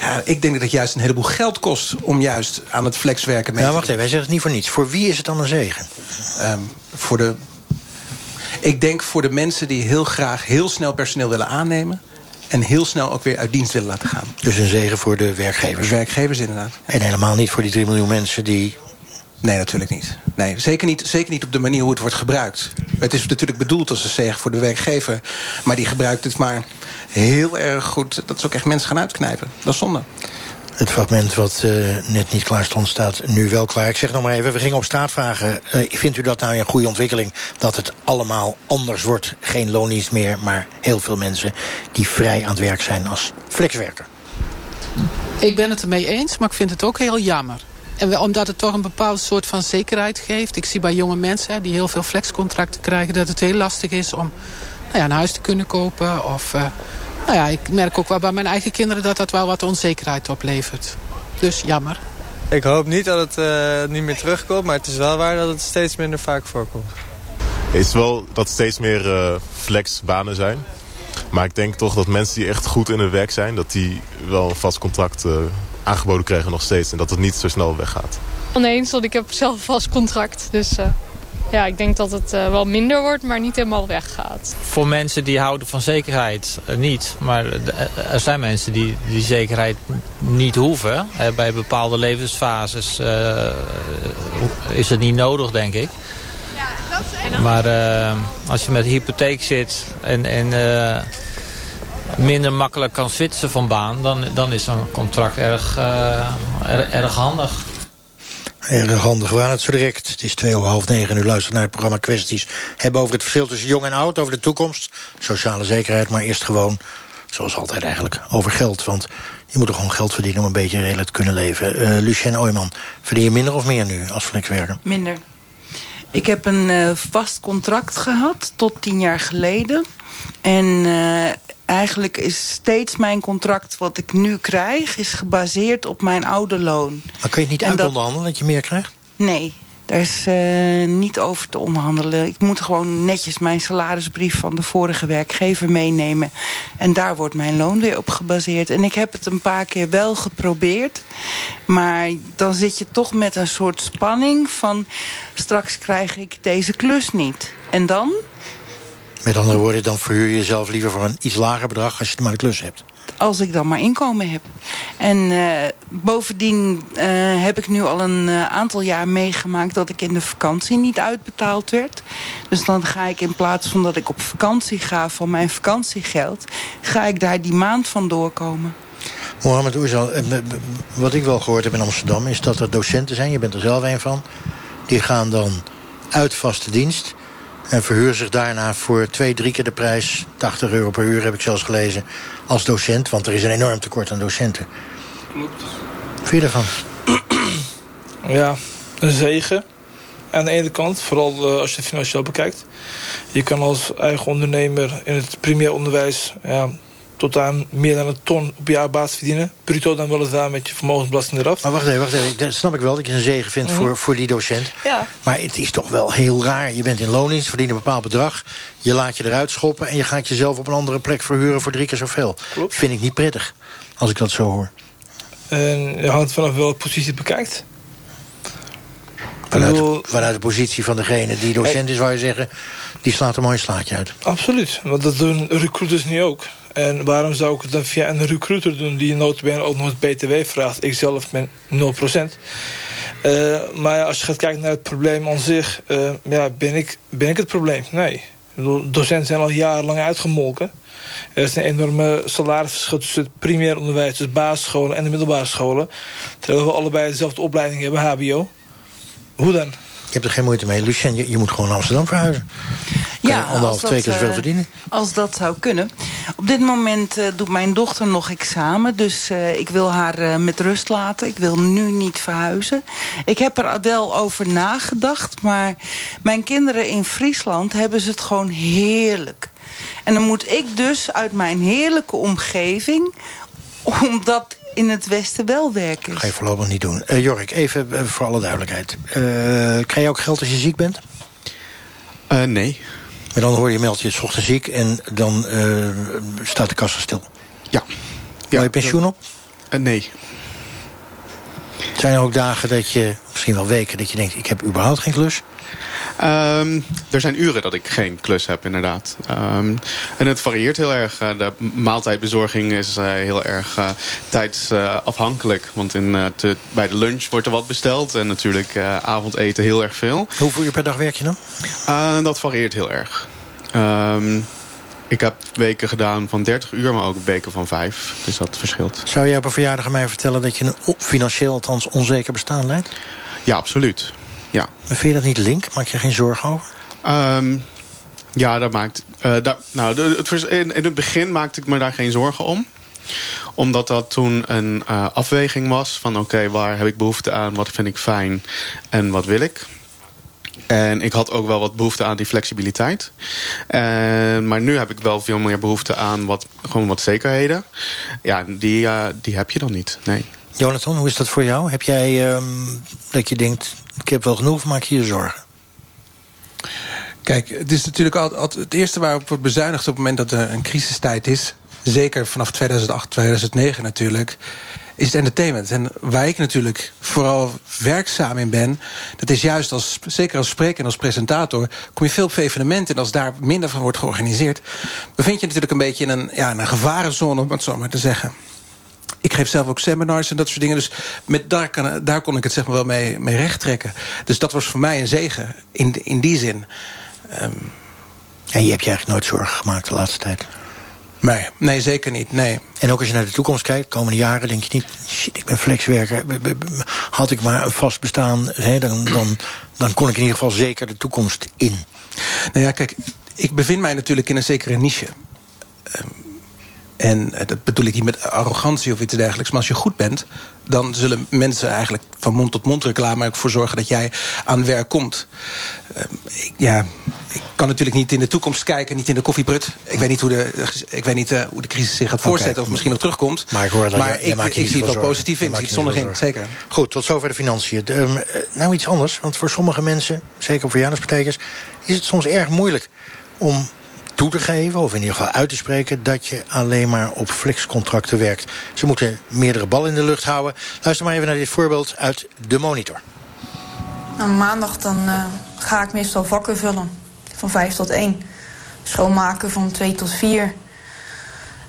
Ja, ik denk dat het juist een heleboel geld kost om juist aan het flexwerken mee Ja, wacht even, wij zeggen het niet voor niets. Voor wie is het dan een zegen? Um, voor de... Ik denk voor de mensen die heel graag heel snel personeel willen aannemen en heel snel ook weer uit dienst willen laten gaan. Dus een zegen voor de werkgevers? De werkgevers inderdaad. En helemaal niet voor die 3 miljoen mensen die... Nee, natuurlijk niet. Nee, zeker niet. Zeker niet op de manier hoe het wordt gebruikt. Het is natuurlijk bedoeld als een zegen voor de werkgever. Maar die gebruikt het maar heel erg goed. Dat is ook echt mensen gaan uitknijpen. Dat is zonde. Het fragment wat uh, net niet klaar stond, staat nu wel klaar. Ik zeg nog maar even, we gingen op straat vragen... Uh, vindt u dat nou een goede ontwikkeling? Dat het allemaal anders wordt? Geen loondienst meer, maar heel veel mensen... die vrij aan het werk zijn als flexwerker. Ik ben het ermee eens, maar ik vind het ook heel jammer. En omdat het toch een bepaald soort van zekerheid geeft. Ik zie bij jonge mensen die heel veel flexcontracten krijgen... dat het heel lastig is om nou ja, een huis te kunnen kopen... of uh, nou ja, ik merk ook wel bij mijn eigen kinderen dat dat wel wat onzekerheid oplevert. Dus jammer. Ik hoop niet dat het uh, niet meer terugkomt, maar het is wel waar dat het steeds minder vaak voorkomt. Het is wel dat steeds meer uh, flexbanen zijn. Maar ik denk toch dat mensen die echt goed in hun werk zijn... dat die wel een vast contract uh, aangeboden krijgen nog steeds. En dat het niet zo snel weggaat. Oneens, want ik heb zelf een vast contract. Dus ja, ik denk dat het uh, wel minder wordt, maar niet helemaal weggaat. Voor mensen die houden van zekerheid uh, niet. Maar er zijn mensen die die zekerheid niet hoeven. Bij bepaalde levensfases is het niet nodig, denk ik. Maar als je met hypotheek zit en, en minder makkelijk kan switchen van baan... dan, dan is zo'n contract erg, erg handig. Erg handig. We het zo direct. Het is twee over half negen. U luistert naar het programma Kwesties. Hebben over het verschil tussen jong en oud, over de toekomst. Sociale zekerheid, maar eerst gewoon, zoals altijd eigenlijk, over geld. Want je moet er gewoon geld verdienen om een beetje redelijk te kunnen leven. Uh, Lucien Ooyman, verdien je minder of meer nu als flexwerker? Minder. Ik heb een uh, vast contract gehad tot tien jaar geleden. En uh, eigenlijk is steeds mijn contract wat ik nu krijg... is gebaseerd op mijn oude loon. Maar kun je het niet uitonderhandelen dat... dat je meer krijgt? Nee, daar is uh, niet over te onderhandelen. Ik moet gewoon netjes mijn salarisbrief van de vorige werkgever meenemen. En daar wordt mijn loon weer op gebaseerd. En ik heb het een paar keer wel geprobeerd. Maar dan zit je toch met een soort spanning van... straks krijg ik deze klus niet. En dan? Met andere woorden, dan verhuur je jezelf liever voor een iets lager bedrag... als je maar de klus hebt. Als ik dan maar inkomen heb. En uh, bovendien uh, heb ik nu al een uh, aantal jaar meegemaakt... dat ik in de vakantie niet uitbetaald werd. Dus dan ga ik in plaats van dat ik op vakantie ga van mijn vakantiegeld... ga ik daar die maand van doorkomen. Mohamed Oezal, wat ik wel gehoord heb in Amsterdam... is dat er docenten zijn, je bent er zelf een van... die gaan dan uit vaste dienst... En verhuur zich daarna voor twee, drie keer de prijs... 80 euro per uur heb ik zelfs gelezen, als docent. Want er is een enorm tekort aan docenten. Klopt. Vind je ervan? Ja, een zegen. Aan de ene kant, vooral uh, als je het financieel bekijkt. Je kan als eigen ondernemer in het primair onderwijs... Ja, tot aan meer dan een ton op jaarbasis verdienen. Bruto dan weliswaar met je vermogensbelasting eraf. Maar wacht even, wacht even. Dat snap ik wel dat je een zegen vindt Mhm. voor, voor die docent. Ja. Maar het is toch wel heel raar. Je bent in loondienst, verdient een bepaald bedrag. Je laat je eruit schoppen en je gaat jezelf op een andere plek verhuren voor drie keer zoveel. Klopt. Vind ik niet prettig, als ik dat zo hoor. En je hangt vanaf welke positie het bekijkt. Vanuit, de, vanuit de positie van degene die docent is, zou je zeggen... die slaat een mooi slaatje uit. Absoluut, want dat doen recruiters nu ook. En waarom zou ik het dan via een recruiter doen... die notabene ook nog het BTW vraagt? Ik zelf ben 0%. Uh, maar als je gaat kijken naar het probleem aan zich... Uh, ja, ben, ik, ben ik het probleem? Nee. Docenten zijn al jarenlang uitgemolken. Er is een enorme salarisverschil tussen het primair onderwijs... dus basisscholen en de middelbare scholen. Terwijl we allebei dezelfde opleiding hebben, hbo. Hoe dan? Je hebt er geen moeite mee. Lucien, je, je moet gewoon naar Amsterdam verhuizen. Kan ja, anderhalf, twee keer zoveel uh, verdienen. Als dat zou kunnen. Op dit moment uh, doet mijn dochter nog examen. Dus uh, ik wil haar met rust laten. Ik wil nu niet verhuizen. Ik heb er wel over nagedacht. Maar mijn kinderen in Friesland hebben ze het gewoon heerlijk. En dan moet ik dus uit mijn heerlijke omgeving... omdat in het Westen wel werken. Ga je voorlopig niet doen. Uh, Jorik, even uh, voor alle duidelijkheid. Uh, krijg je ook geld als je ziek bent? nee. Maar dan hoor je meld je s ochtends ziek en dan staat de kassa stil. Ja. ja je pensioen op? nee. Zijn er ook dagen dat je, misschien wel weken, dat je denkt... ik heb überhaupt geen klus? Um, er zijn uren dat ik geen klus heb, inderdaad. Um, en het varieert heel erg. Uh, de maaltijdbezorging is uh, heel erg uh, tijdsafhankelijk. Want in, te, bij de lunch wordt er wat besteld. En natuurlijk avondeten heel erg veel. Hoeveel uur per dag werk je dan? dat varieert heel erg. Um, ik heb weken gedaan van 30 uur, maar ook weken van 5. Dus dat verschilt. Zou jij op een verjaardag aan mij vertellen... dat je een financieel althans onzeker bestaan leidt? Ja, absoluut. Ja. Maar vind je dat niet link? Maak je geen zorgen over? Um, ja, dat maakt... Uh, daar, nou, de, het, in, in het begin maakte ik me daar geen zorgen om omdat dat toen een uh, afweging was van oké, okay, waar heb ik behoefte aan, wat vind ik fijn en wat wil ik. En ik had ook wel wat behoefte aan die flexibiliteit. En, maar nu heb ik wel veel meer behoefte aan wat, gewoon wat zekerheden. Ja, die, uh, die heb je dan niet, nee. Jonathan, hoe is dat voor jou? Heb jij um, dat je denkt, ik heb wel genoeg, maak je je zorgen? Kijk, het is natuurlijk altijd, het eerste waarop wordt bezuinigd... op het moment dat er een crisistijd is... zeker vanaf 2008, 2009 natuurlijk is het entertainment. En waar ik natuurlijk vooral werkzaam in ben... dat is juist, als, zeker als spreker en als presentator... kom je veel op evenementen en als daar minder van wordt georganiseerd... bevind je natuurlijk een beetje in een, ja, een gevarenzone, om het zo maar te zeggen. Ik geef zelf ook seminars en dat soort dingen. Dus met, daar, kan, daar kon ik het zeg maar wel mee, mee recht trekken. Dus dat was voor mij een zegen, in, in die zin. Um, en je hebt je eigenlijk nooit zorgen gemaakt de laatste tijd? Nee, nee, zeker niet. Nee. En ook als je naar de toekomst kijkt, komende jaren, denk je niet... shit, ik ben flexwerker. Had ik maar een vast bestaan, hè, dan, dan, dan kon ik in ieder geval zeker de toekomst in. Nou ja, kijk, ik bevind mij natuurlijk in een zekere niche. En eh, dat bedoel ik niet met arrogantie of iets dergelijks. Maar als je goed bent, dan zullen mensen eigenlijk van mond tot mond reclame ervoor zorgen dat jij aan werk komt. Uh, ik, ja, ik kan natuurlijk niet in de toekomst kijken, niet in de koffiebrut. Ik weet niet hoe de, ik weet niet, uh, hoe de crisis zich gaat voortzetten okay. of misschien nog terugkomt. Maar ik, hoor dat maar je, ik, ik zie het wel positief in, ik zie het zonnig in, zeker. Goed, tot zover de financiën. De, um, nou, iets anders, want voor sommige mensen, zeker voor verjaardagspartijkers... is het soms erg moeilijk om toe te geven, of in ieder geval uit te spreken... dat je alleen maar op flexcontracten werkt. Ze moeten meerdere ballen in de lucht houden. Luister maar even naar dit voorbeeld uit de monitor. Maandag dan, uh, ga ik meestal vakken vullen. Van 5 tot 1. Schoonmaken van 2 tot 4.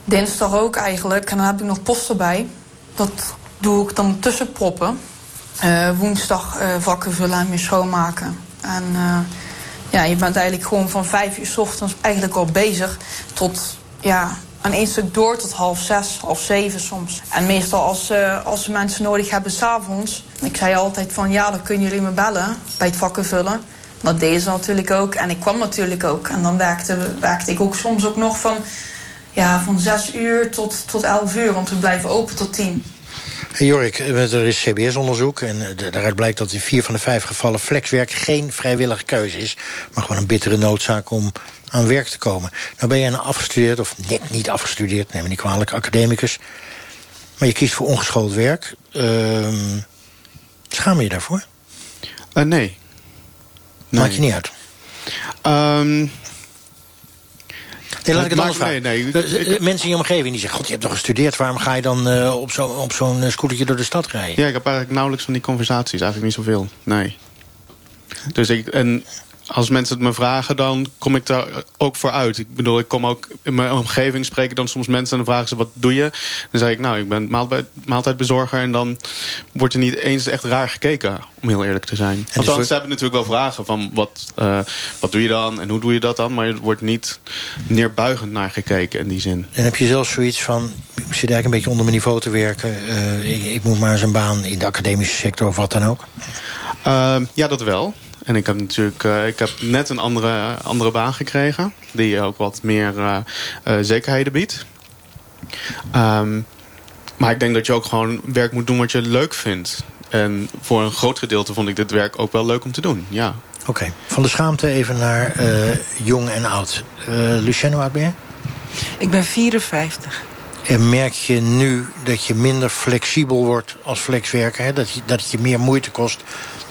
Dinsdag ook eigenlijk. En dan heb ik nog post erbij. Dat doe ik dan tussen proppen. Uh, woensdag uh, vakken vullen en weer schoonmaken. En ja, je bent eigenlijk gewoon van vijf uur s ochtends eigenlijk al bezig tot ja, aan één stuk door tot half zes, half zeven soms. En meestal als, uh, als mensen nodig hebben s'avonds. Ik zei altijd van ja, dan kunnen jullie me bellen bij het vakken vullen. Dat deden ze natuurlijk ook. En ik kwam natuurlijk ook. En dan werkte, werkte ik ook soms ook nog van, ja, van zes uur tot, tot elf uur. Want we blijven open tot tien. Hey Jorik, er is CBS-onderzoek en eh, daaruit blijkt dat in vier van de vijf gevallen flexwerk geen vrijwillige keuze is, maar gewoon een bittere noodzaak om aan werk te komen. Nou ben je een afgestudeerd, of net niet afgestudeerd, neem me niet kwalijk, academicus, maar je kiest voor ongeschoold werk. Uh, schaam je je daarvoor? Uh, nee. Maakt je niet uit? Um, Nee, laat ik het anders vragen. Nee, nee. Mensen in je omgeving die zeggen... God, je hebt toch gestudeerd, waarom ga je dan uh, op zo'n op zo'n scootertje door de stad rijden? Ja, ik heb eigenlijk nauwelijks van die conversaties. Eigenlijk niet zoveel, nee. Dus ik, en als mensen het me vragen, dan kom ik daar ook voor uit. Ik bedoel, ik kom ook in mijn omgeving spreken dan soms mensen en dan vragen ze wat doe je? Dan zeg ik, nou, ik ben maaltijd, maaltijdbezorger en dan wordt er niet eens echt raar gekeken, om heel eerlijk te zijn. Althans, voor- ze hebben natuurlijk wel vragen van wat, eh, wat doe je dan en hoe doe je dat dan? Maar er wordt niet neerbuigend naar gekeken in die zin. En heb je zelfs zoiets van, ik zit eigenlijk een beetje onder mijn niveau te werken. eh, ik, ik moet maar eens een baan in de academische sector of wat dan ook. Ehm, ja, dat wel. En ik heb natuurlijk eh, ik heb net een andere, andere baan gekregen. Die ook wat meer eh, eh, zekerheden biedt. Ehm, maar ik denk dat je ook gewoon werk moet doen wat je leuk vindt. En voor een groot gedeelte vond ik dit werk ook wel leuk om te doen. Ja. Oké, van de schaamte even naar eh, jong en oud. Eh Luciano, hoe oud ben je? Ik ben 54. En merk je nu dat je minder flexibel wordt als flexwerker? Hè? Dat, je, dat het je meer moeite kost?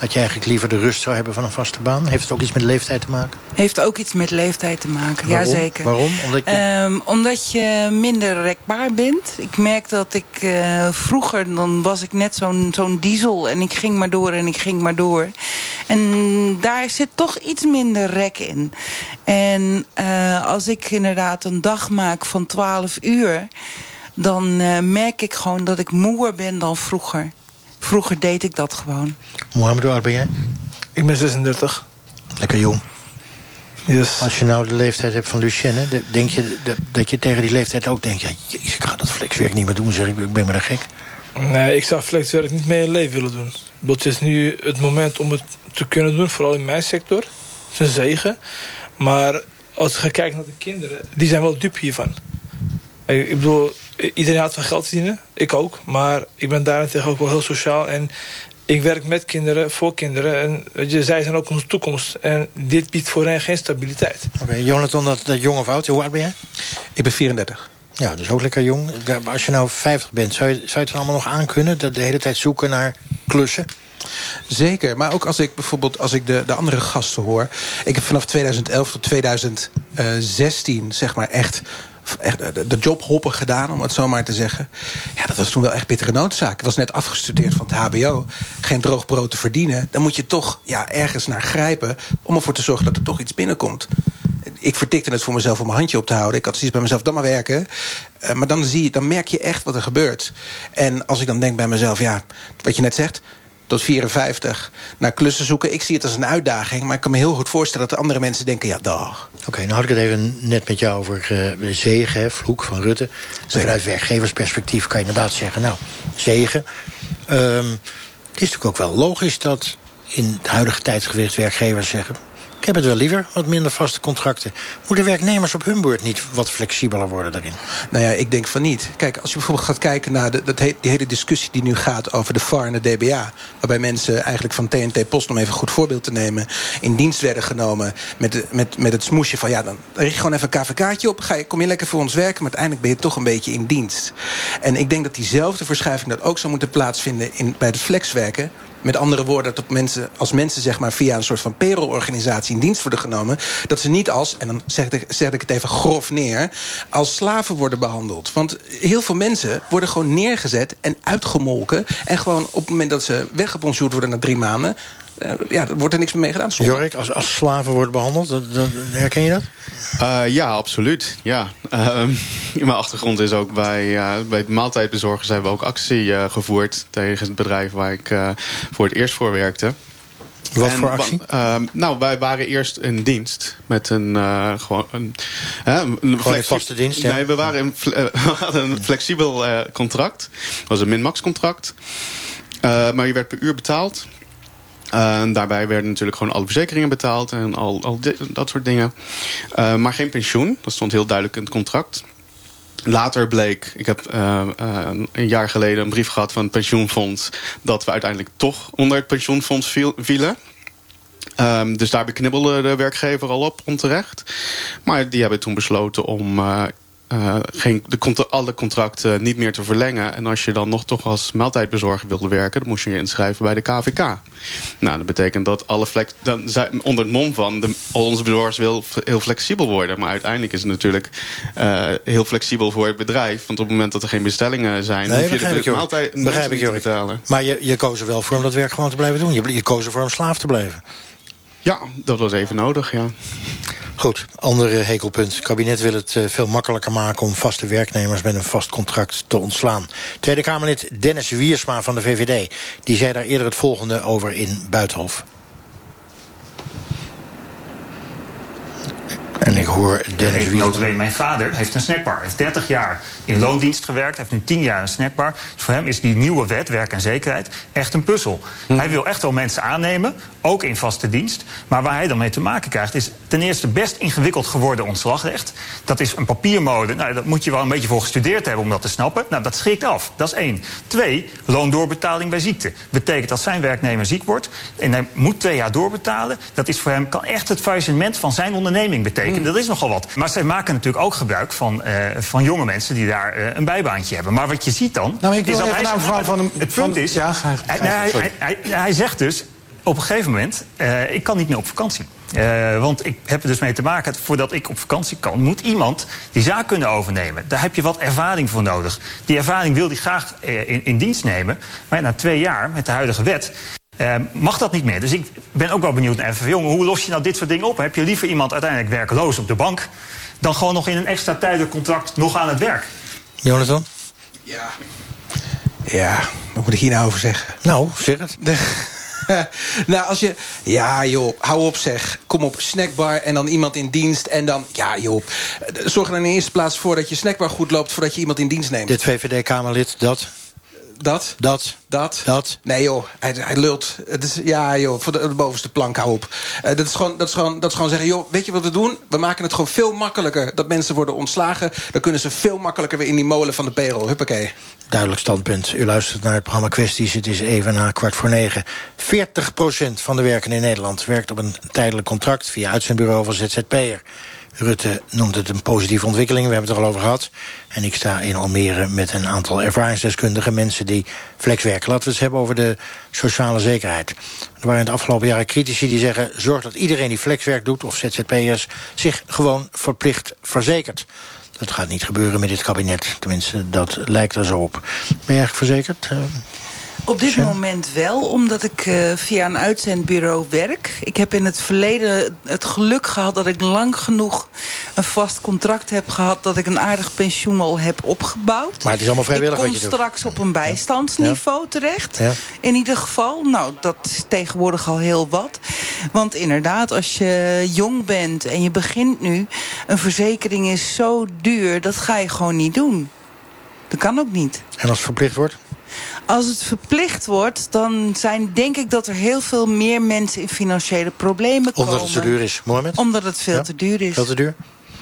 Dat je eigenlijk liever de rust zou hebben van een vaste baan? Heeft het ook iets met leeftijd te maken? Heeft ook iets met leeftijd te maken, Waarom? jazeker. Waarom? Omdat je... Ehm, omdat je minder rekbaar bent. Ik merk dat ik eh, vroeger, dan was ik net zo'n zo'n diesel... en ik ging maar door en ik ging maar door. En daar zit toch iets minder rek in. En eh, als ik inderdaad een dag maak van 12 uur... dan eh, merk ik gewoon dat ik moeer ben dan vroeger. Vroeger deed ik dat gewoon. Mohamed, hoe oud ben jij? Ik ben 36. Lekker jong. Yes. Als je nou de leeftijd hebt van Lucienne... de- denk je dat, dat je tegen die leeftijd ook denkt... Ja, jezus, ik ga dat flexwerk niet meer doen, zeg ik. Ik ben maar gek. Nee, ik zou flexwerk niet meer in leven willen doen. Dat is nu het moment om het te kunnen doen, vooral in mijn sector. Het is een zegen. Maar als je kijkt naar de kinderen, die zijn wel dupe hiervan. Ik ik bedoel, iedereen houdt van geld verdienen. Ik ook. Maar ik ben daarentegen ook wel heel sociaal. En ik werk met kinderen, voor kinderen. En weet je, zij zijn ook onze toekomst. En dit biedt voor hen geen stabiliteit. Oké, Jonathan, dat, dat jong of oud, hoe oud ben jij? Ik ben 34. Ja, dus ook lekker jong. Maar Als je nou 50 bent, zou je, zou je het dan allemaal nog aankunnen? Dat de hele tijd zoeken naar klussen? Zeker, maar ook als ik bijvoorbeeld als ik de, de andere gasten hoor. Ik heb vanaf 2011 tot 2016 zeg maar echt, echt de, job hoppen gedaan, om het zo maar te zeggen. Ja, dat was toen wel echt bittere noodzaak. Ik was net afgestudeerd van het HBO. Geen droog brood te verdienen. Dan moet je toch ja, ergens naar grijpen om ervoor te zorgen dat er toch iets binnenkomt. Ik vertikte het voor mezelf om mijn handje op te houden. Ik had zoiets bij mezelf, dan maar werken. Eh, maar dan, zie je, dan merk je echt wat er gebeurt. En als ik dan denk bij mezelf, ja, wat je net zegt tot 54 naar klussen zoeken. Ik zie het als een uitdaging, maar ik kan me heel goed voorstellen... dat de andere mensen denken, ja, dag. Oké, nou had ik het even net met jou over eh, zegen, hè, vloek van Rutte. Vanuit werkgeversperspectief kan je inderdaad zeggen, nou, zegen. Ehm, het is natuurlijk ook wel logisch dat in het huidige tijdsgewicht werkgevers zeggen... ik heb het wel liever, wat minder vaste contracten. Moeten werknemers op hun beurt niet wat flexibeler worden daarin? Nou ja, ik denk van niet. Kijk, als je bijvoorbeeld gaat kijken naar de, dat die hele discussie die nu gaat over de VAR en de DBA. Waarbij mensen eigenlijk van TNT Post, om even een goed voorbeeld te nemen, in dienst werden genomen met, de, met, met het smoesje van ja, dan richt gewoon even een KVK'tje op. Ga je, kom je lekker voor ons werken, maar uiteindelijk ben je toch een beetje in dienst. En ik denk dat diezelfde verschuiving dat ook zou moeten plaatsvinden in, bij het flexwerken. Met andere woorden, dat mensen, als mensen zeg maar, via een soort van payroll-organisatie in dienst worden genomen, dat ze niet als, en dan zeg ik, het even grof neer, als slaven worden behandeld. Want heel veel mensen worden gewoon neergezet en uitgemolken. En gewoon op het moment dat ze weggepensioerd worden na drie maanden, ja, er wordt er niks meer mee gedaan. Jorik, als, als slaven worden behandeld, dat, dat- herken je dat? Eh, ja, absoluut. Ja. Ehm, in mijn achtergrond is ook bij, eh, bij het maaltijdbezorgers hebben we ook actie eh, gevoerd tegen het bedrijf waar ik eh, voor het eerst voor werkte. Wat En voor actie? ehm, nou, wij waren eerst in dienst met een uh, gewoon een, hè, een vaste dienst, ja. Nee, we waren in, eh, we hadden een flexibel eh, contract. Het was een min-max contract. Eh, maar je werd per uur betaald. Eh, en daarbij werden natuurlijk gewoon alle verzekeringen betaald en al, al di- dat soort dingen. Eh, maar geen pensioen. Dat stond heel duidelijk in het contract. Later bleek, ik heb eh, eh, een jaar geleden een brief gehad van het pensioenfonds... dat we uiteindelijk toch onder het pensioenfonds viel- vielen. Ehm, dus daar beknibbelde de werkgever al op onterecht. Maar die hebben toen besloten om eh, eh, geen, de alle contracten niet meer te verlengen. En als je dan nog toch als maaltijdbezorger wilde werken... dan moest je je inschrijven bij de KVK. Nou, dat betekent dat alle flex, dan onder het mom van... De, al onze bezorgers wil heel flexibel worden. Maar uiteindelijk is het natuurlijk eh, heel flexibel voor het bedrijf. Want op het moment dat er geen bestellingen zijn... Nee, hoef je de maaltijd Begrijp ik, te betalen. Maar je, je koos er wel voor om dat werk gewoon te blijven doen. Je, je koos er voor om slaaf te blijven. Ja, dat was even nodig, ja. Goed, andere hekelpunt. Het kabinet wil het uh, veel makkelijker maken om vaste werknemers met een vast contract te ontslaan. Tweede Kamerlid Dennis Wiersma van de VVD. Die zei daar eerder het volgende over in Buitenhof. En ik hoor Dennis Wiersma. Mijn vader heeft een snackbar. Hij heeft 30 jaar in loondienst gewerkt. heeft nu 10 jaar een snackbar. Dus voor hem is die nieuwe wet, werk en zekerheid, echt een puzzel. Hm. Hij wil echt wel mensen aannemen, ook in vaste dienst. Maar waar hij dan mee te maken krijgt, is ten eerste best ingewikkeld geworden ontslagrecht. Dat is een papiermode. Nou, dat moet je wel een beetje voor gestudeerd hebben om dat te snappen. Nou, dat schrikt af. Dat is één. Twee, loondoorbetaling bij ziekte. Betekent dat zijn werknemer ziek wordt en hij moet twee jaar doorbetalen. Dat is voor hem kan echt het faillissement van zijn onderneming betekenen. Hm. Dat is nogal wat. Maar zij maken natuurlijk ook gebruik van, uh, van jonge mensen die daar uh, een bijbaantje hebben. Maar wat je ziet dan. Nou, ik wil is dat hij, nou van, het punt is. Ja, hij, hij, hij, hij, zegt dus. Op een gegeven moment, uh, ik kan niet meer op vakantie. Uh, want ik heb er dus mee te maken, voordat ik op vakantie kan, moet iemand die zaak kunnen overnemen. Daar heb je wat ervaring voor nodig. Die ervaring wil hij graag in, in, dienst nemen. Maar na twee jaar, met de huidige wet, uh, mag dat niet meer. Dus ik ben ook wel benieuwd naar jongen, hoe los je nou dit soort dingen op? Heb je liever iemand uiteindelijk werkeloos op de bank, dan gewoon nog in een extra tijdelijk contract nog aan het werk? Jonathan? Ja. Ja, wat moet ik hier nou over zeggen? Nou, zeg het. nou, als je... Ja, joh, hou op zeg. Kom op, snackbar en dan iemand in dienst. En dan, ja joh, zorg er in de eerste plaats voor dat je snackbar goed loopt... voordat je iemand in dienst neemt. Dit VVD-Kamerlid, dat... Dat? Dat. Dat? Dat? Nee joh, hij, hij lult. Het is, ja joh, voor de, de bovenste plank, hou op. Uh, dat, is gewoon, dat, is gewoon, dat is gewoon zeggen, joh, weet je wat we doen? We maken het gewoon veel makkelijker dat mensen worden ontslagen. Dan kunnen ze veel makkelijker weer in die molen van de payroll. Huppakee. Duidelijk standpunt. U luistert naar het programma Kwesties. Het is even na kwart voor negen. 40% van de werkenden in Nederland werkt op een tijdelijk contract... via uitzendbureau van ZZP'er. Rutte noemt het een positieve ontwikkeling, we hebben het er al over gehad. En ik sta in Almere met een aantal ervaringsdeskundige mensen die flexwerken. Laten we het hebben over de sociale zekerheid. Er waren in de afgelopen jaren critici die zeggen... zorg dat iedereen die flexwerk doet, of ZZP'ers... zich gewoon verplicht verzekert. Dat gaat niet gebeuren met dit kabinet. Tenminste, dat lijkt er zo op. Ben je eigenlijk verzekerd? Op dit moment wel, omdat ik uh, via een uitzendbureau werk. Ik heb in het verleden het geluk gehad dat ik lang genoeg een vast contract heb gehad... dat ik een aardig pensioen al heb opgebouwd. Maar het is allemaal vrijwillig ik wat je doet. straks op een bijstandsniveau ja. terecht. Ja. In ieder geval, nou, dat is tegenwoordig al heel wat. Want inderdaad, als je jong bent en je begint nu... een verzekering is zo duur, dat ga je gewoon niet doen. Dat kan ook niet. En als het verplicht wordt? Als het verplicht wordt, dan zijn denk ik dat er heel veel meer mensen in financiële problemen komen. Omdat het zo duur is, Mohamed? Omdat het veel ja? te duur is. Veel te duur?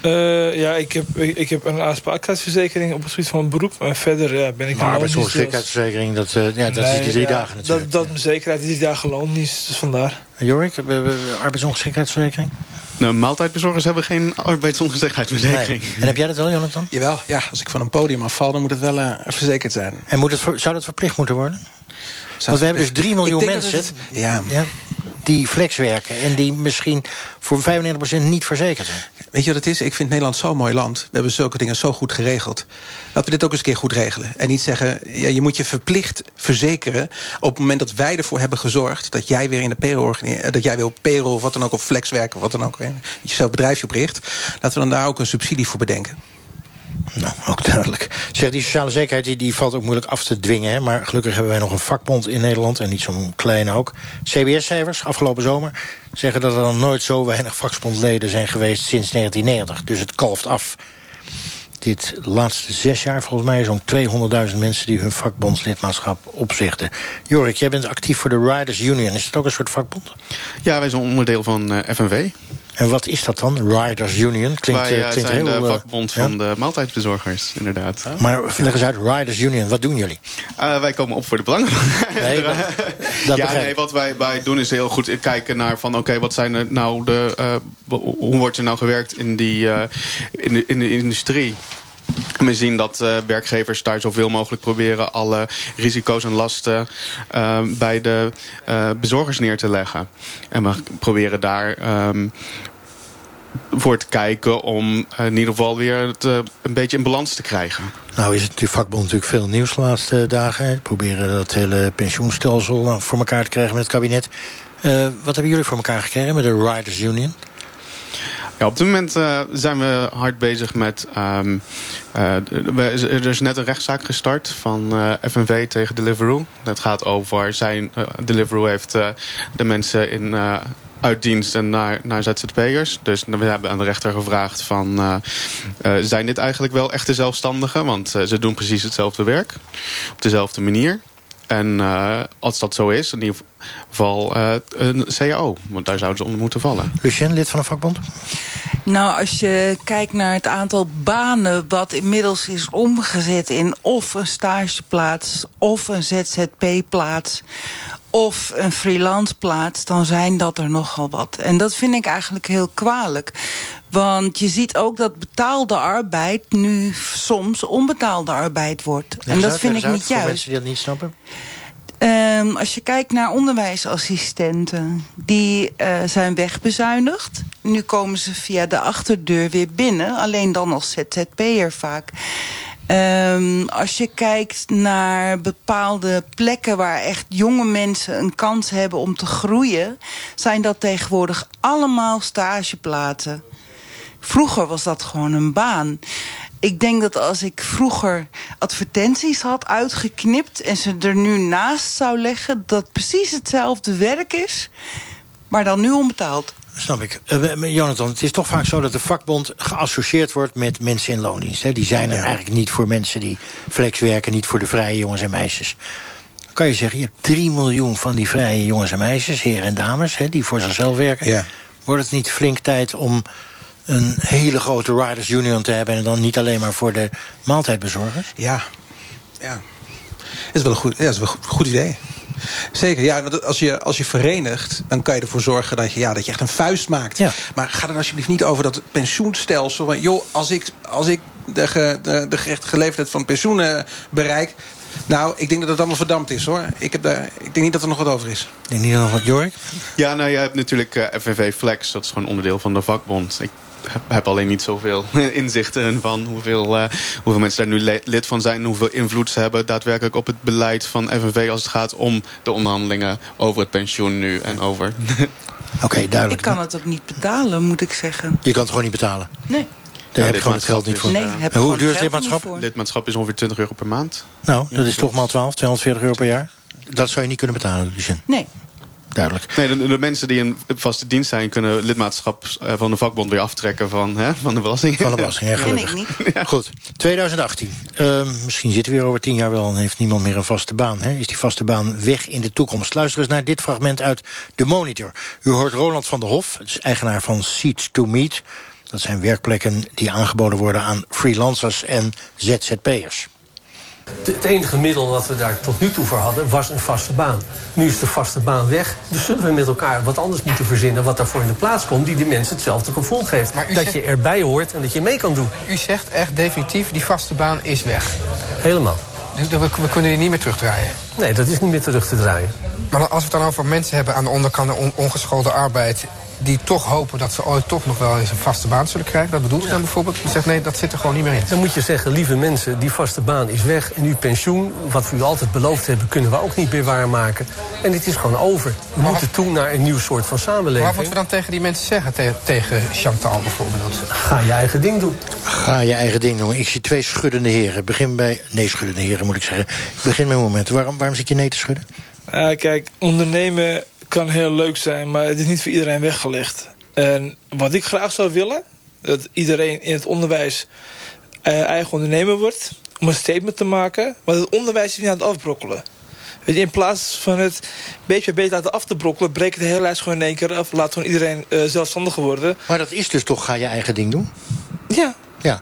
Uh, ja, ik heb, ik, ik heb een aansprakelijkheidsverzekering op het gebied van een beroep. Maar verder ben ik Maar arbeidsongeschiktheidsverzekering, dat, uh, ja, dat nee, is die drie ja, dagen natuurlijk. Dat, dat mijn zekerheid is die dagen loondienst, dus vandaar. Jorik, arbeidsongeschiktheidsverzekering? Nou, maaltijdbezorgers hebben geen arbeidsongeschiktheidsverzekering. Nee. En heb jij dat wel, Jonathan? Jawel, ja. Als ik van een podium afval, dan moet het wel uh, verzekerd zijn. En moet het, zou dat verplicht moeten worden? Want we hebben dus 3 miljoen mensen het, ja. ja, die flex werken... en die misschien voor 95% niet verzekerd zijn. Weet je wat het is? Ik vind Nederland zo'n mooi land. We hebben zulke dingen zo goed geregeld. Laten we dit ook eens een keer goed regelen. En niet zeggen, ja, je moet je verplicht verzekeren... op het moment dat wij ervoor hebben gezorgd... dat jij weer in de payroll, dat jij wil payroll of wat dan ook... of flex werken, of wat dan ook, jezelf bedrijfje opricht... laten we dan daar ook een subsidie voor bedenken. Nou, ook duidelijk. Zeg, die sociale zekerheid die, die valt ook moeilijk af te dwingen. Hè? Maar gelukkig hebben wij nog een vakbond in Nederland. En niet zo'n kleine ook. CBS-cijfers afgelopen zomer zeggen dat er dan nooit zo weinig vakbondleden zijn geweest sinds 1990. Dus het kalft af. Dit laatste zes jaar volgens mij zo'n 200.000 mensen die hun vakbondslidmaatschap opzichten. Jorik, jij bent actief voor de Riders Union. Is dat ook een soort vakbond? Ja, wij zijn onderdeel van uh, FNW. En wat is dat dan, Riders Union? Klinkt, Wij uh, klinkt zijn heel, de uh, vakbond ja? van de maaltijdbezorgers, inderdaad. Maar leg eens uit, Riders Union, wat doen jullie? Uh, wij komen op voor de belangen. Nee, dat, dat ja, nee, wat wij, wij doen is heel goed kijken naar van oké, okay, wat zijn er nou de uh, hoe wordt er nou gewerkt in die in de, in de industrie? We zien dat uh, werkgevers daar zoveel mogelijk proberen alle risico's en lasten uh, bij de uh, bezorgers neer te leggen. En we proberen daar um, voor te kijken om in ieder geval weer het een beetje in balans te krijgen. Nou is het die vakbond natuurlijk veel nieuws de laatste dagen. We proberen dat hele pensioenstelsel voor elkaar te krijgen met het kabinet. Eh, wat hebben jullie voor elkaar gekregen met de Riders Union? Op dit moment uh, zijn we hard bezig met... Um, uh, er is net een rechtszaak gestart van uh, FNV tegen Deliveroo. Dat gaat over... Zijn, Deliveroo heeft de mensen in uit dienst en naar, naar ZZP'ers. Dus we hebben aan de rechter gevraagd van... Zijn dit eigenlijk wel echte zelfstandigen? Want ze doen precies hetzelfde werk. Op dezelfde manier. En als dat zo is, in ieder geval een CAO. Want daar zouden ze onder moeten vallen. Lucien, lid van een vakbond? Nou, als je kijkt naar het aantal banen... wat inmiddels is omgezet in of een stageplaats... of een ZZP-plaats of een freelance plaats, dan zijn dat er nogal wat. En dat vind ik eigenlijk heel kwalijk. Want je ziet ook dat betaalde arbeid nu soms onbetaalde arbeid wordt. en dat vind ik niet juist. mensen die dat niet snappen? Um, als je kijkt naar onderwijsassistenten, die uh, zijn wegbezuinigd. Nu komen ze via de achterdeur weer binnen, alleen dan als ZZP'er vaak. Um, als je kijkt naar bepaalde plekken waar echt jonge mensen een kans hebben om te groeien, zijn dat tegenwoordig allemaal stageplaatsen. Vroeger was dat gewoon een baan. Ik denk dat als ik vroeger advertenties had uitgeknipt en ze er nu naast zou leggen, dat precies hetzelfde werk is, maar dan nu onbetaald. Snap ik. Uh, Jonathan, het is toch vaak zo dat de vakbond geassocieerd wordt met mensen in loondienst. Hè? Die zijn er eigenlijk niet voor mensen die flex werken, niet voor de vrije jongens en meisjes. Dan kan je zeggen, je hebt 3 miljoen van die vrije jongens en meisjes, heren en dames, hè, die voor zichzelf werken. Ja. Wordt het niet flink tijd om een hele grote Riders Union te hebben en dan niet alleen maar voor de maaltijdbezorgers? Ja, ja. Dat is wel een goed, ja, dat is wel een goed idee. Zeker, ja. Want als je, als je verenigt, dan kan je ervoor zorgen dat je, ja, dat je echt een vuist maakt. Ja. Maar ga dan alsjeblieft niet over dat pensioenstelsel. Want joh, als ik, als ik de, ge, de, de gerechtige leeftijd van pensioen bereik... Nou, ik denk dat het allemaal verdampt is, hoor. Ik, heb daar, ik denk niet dat er nog wat over is. Ik denk niet nog wat, Jork? Ja, nou, je hebt natuurlijk uh, FNV Flex. Dat is gewoon onderdeel van de vakbond. Ik heb alleen niet zoveel inzichten van hoeveel, uh, hoeveel mensen daar nu lid van zijn... en hoeveel invloed ze hebben daadwerkelijk op het beleid van FNV... als het gaat om de onderhandelingen over het pensioen nu en over... Oké, okay, duidelijk. Ik kan het ook niet betalen, moet ik zeggen. Je kan het gewoon niet betalen? Nee. Daar heb je gewoon het geld niet voor. Nee, heb hoe duur is lidmaatschap? Lidmaatschap is ongeveer 20 euro per maand. Nou, dat is toch maal 12, 240 euro per jaar. Dat zou je niet kunnen betalen, Lucien. Nee. Duidelijk. Nee, de, de, mensen die in vaste dienst zijn... kunnen lidmaatschap eh, van de vakbond weer aftrekken van, hè, van de belasting. Van de belasting, ja, gelukkig. niet. Ja. Goed, 2018. Uh, misschien zitten we weer over tien jaar wel... en heeft niemand meer een vaste baan. Hè? Is die vaste baan weg in de toekomst? Luister eens naar dit fragment uit De Monitor. U hoort Roland van der Hof, eigenaar van Seats to Meet... Dat zijn werkplekken die aangeboden worden aan freelancers en ZZP'ers. Het enige middel dat we daar tot nu toe voor hadden was een vaste baan. Nu is de vaste baan weg. Dus zullen we met elkaar wat anders moeten verzinnen... wat daarvoor in de plaats komt, die de mensen hetzelfde gevoel geeft. dat zegt... je erbij hoort en dat je mee kan doen. U zegt echt definitief, die vaste baan is weg. Helemaal. We, we kunnen die niet meer terugdraaien? Nee, dat is niet meer terug te draaien. Maar als we het dan over mensen hebben aan de onderkant... On ongeschoolde arbeid die toch hopen dat ze ooit toch nog wel eens een vaste baan zullen krijgen. Dat bedoelt ze dan bijvoorbeeld. Je zegt nee, dat zit er gewoon niet meer in. Dan moet je zeggen, lieve mensen, die vaste baan is weg. En uw pensioen, wat we u altijd beloofd hebben, kunnen we ook niet meer waarmaken. En dit is gewoon over. We maar moeten toe naar een nieuw soort van samenleving. Wat moeten we dan tegen die mensen zeggen? Te tegen Chantal bijvoorbeeld? Ga je eigen ding doen. Ga je eigen ding doen. Ik zie twee schuddende heren. Begin bij... Nee, schuddende heren moet ik zeggen. Ik begin met een moment. Waarom, waarom zit je nee te schudden? Uh, kijk, ondernemen kan heel leuk zijn, maar het is niet voor iedereen weggelegd. En wat ik graag zou willen, dat iedereen in het onderwijs uh, eigen ondernemer wordt, om een statement te maken, want het onderwijs is niet aan het afbrokkelen. Weet je, in plaats van het beetje bij beetje laten af te brokkelen, breekt de hele lijst gewoon in één keer af. Laat gewoon iedereen uh, zelfstandiger worden. Maar dat is dus toch, ga je eigen ding doen? Ja. Ja.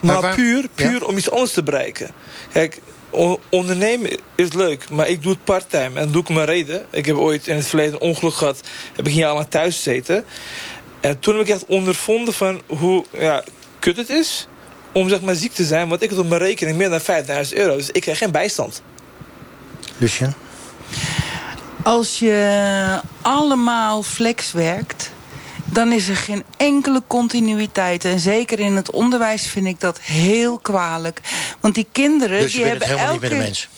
Maar, maar waar... puur, puur ja? om iets anders te bereiken. Kijk, ondernemen is leuk, maar ik doe het parttime. En doe ik een reden. Ik heb ooit in het verleden een ongeluk gehad. Heb ik een jaar lang thuis gezeten. En toen heb ik echt ondervonden van hoe ja, kut het is om zeg maar ziek te zijn. Want ik had op mijn rekening meer dan 5000 euro. Dus ik krijg geen bijstand. Lucien? Als je allemaal flex werkt dan is er geen enkele continuïteit. En zeker in het onderwijs vind ik dat heel kwalijk. Want die kinderen dus die hebben het helemaal elke... niet met de mens?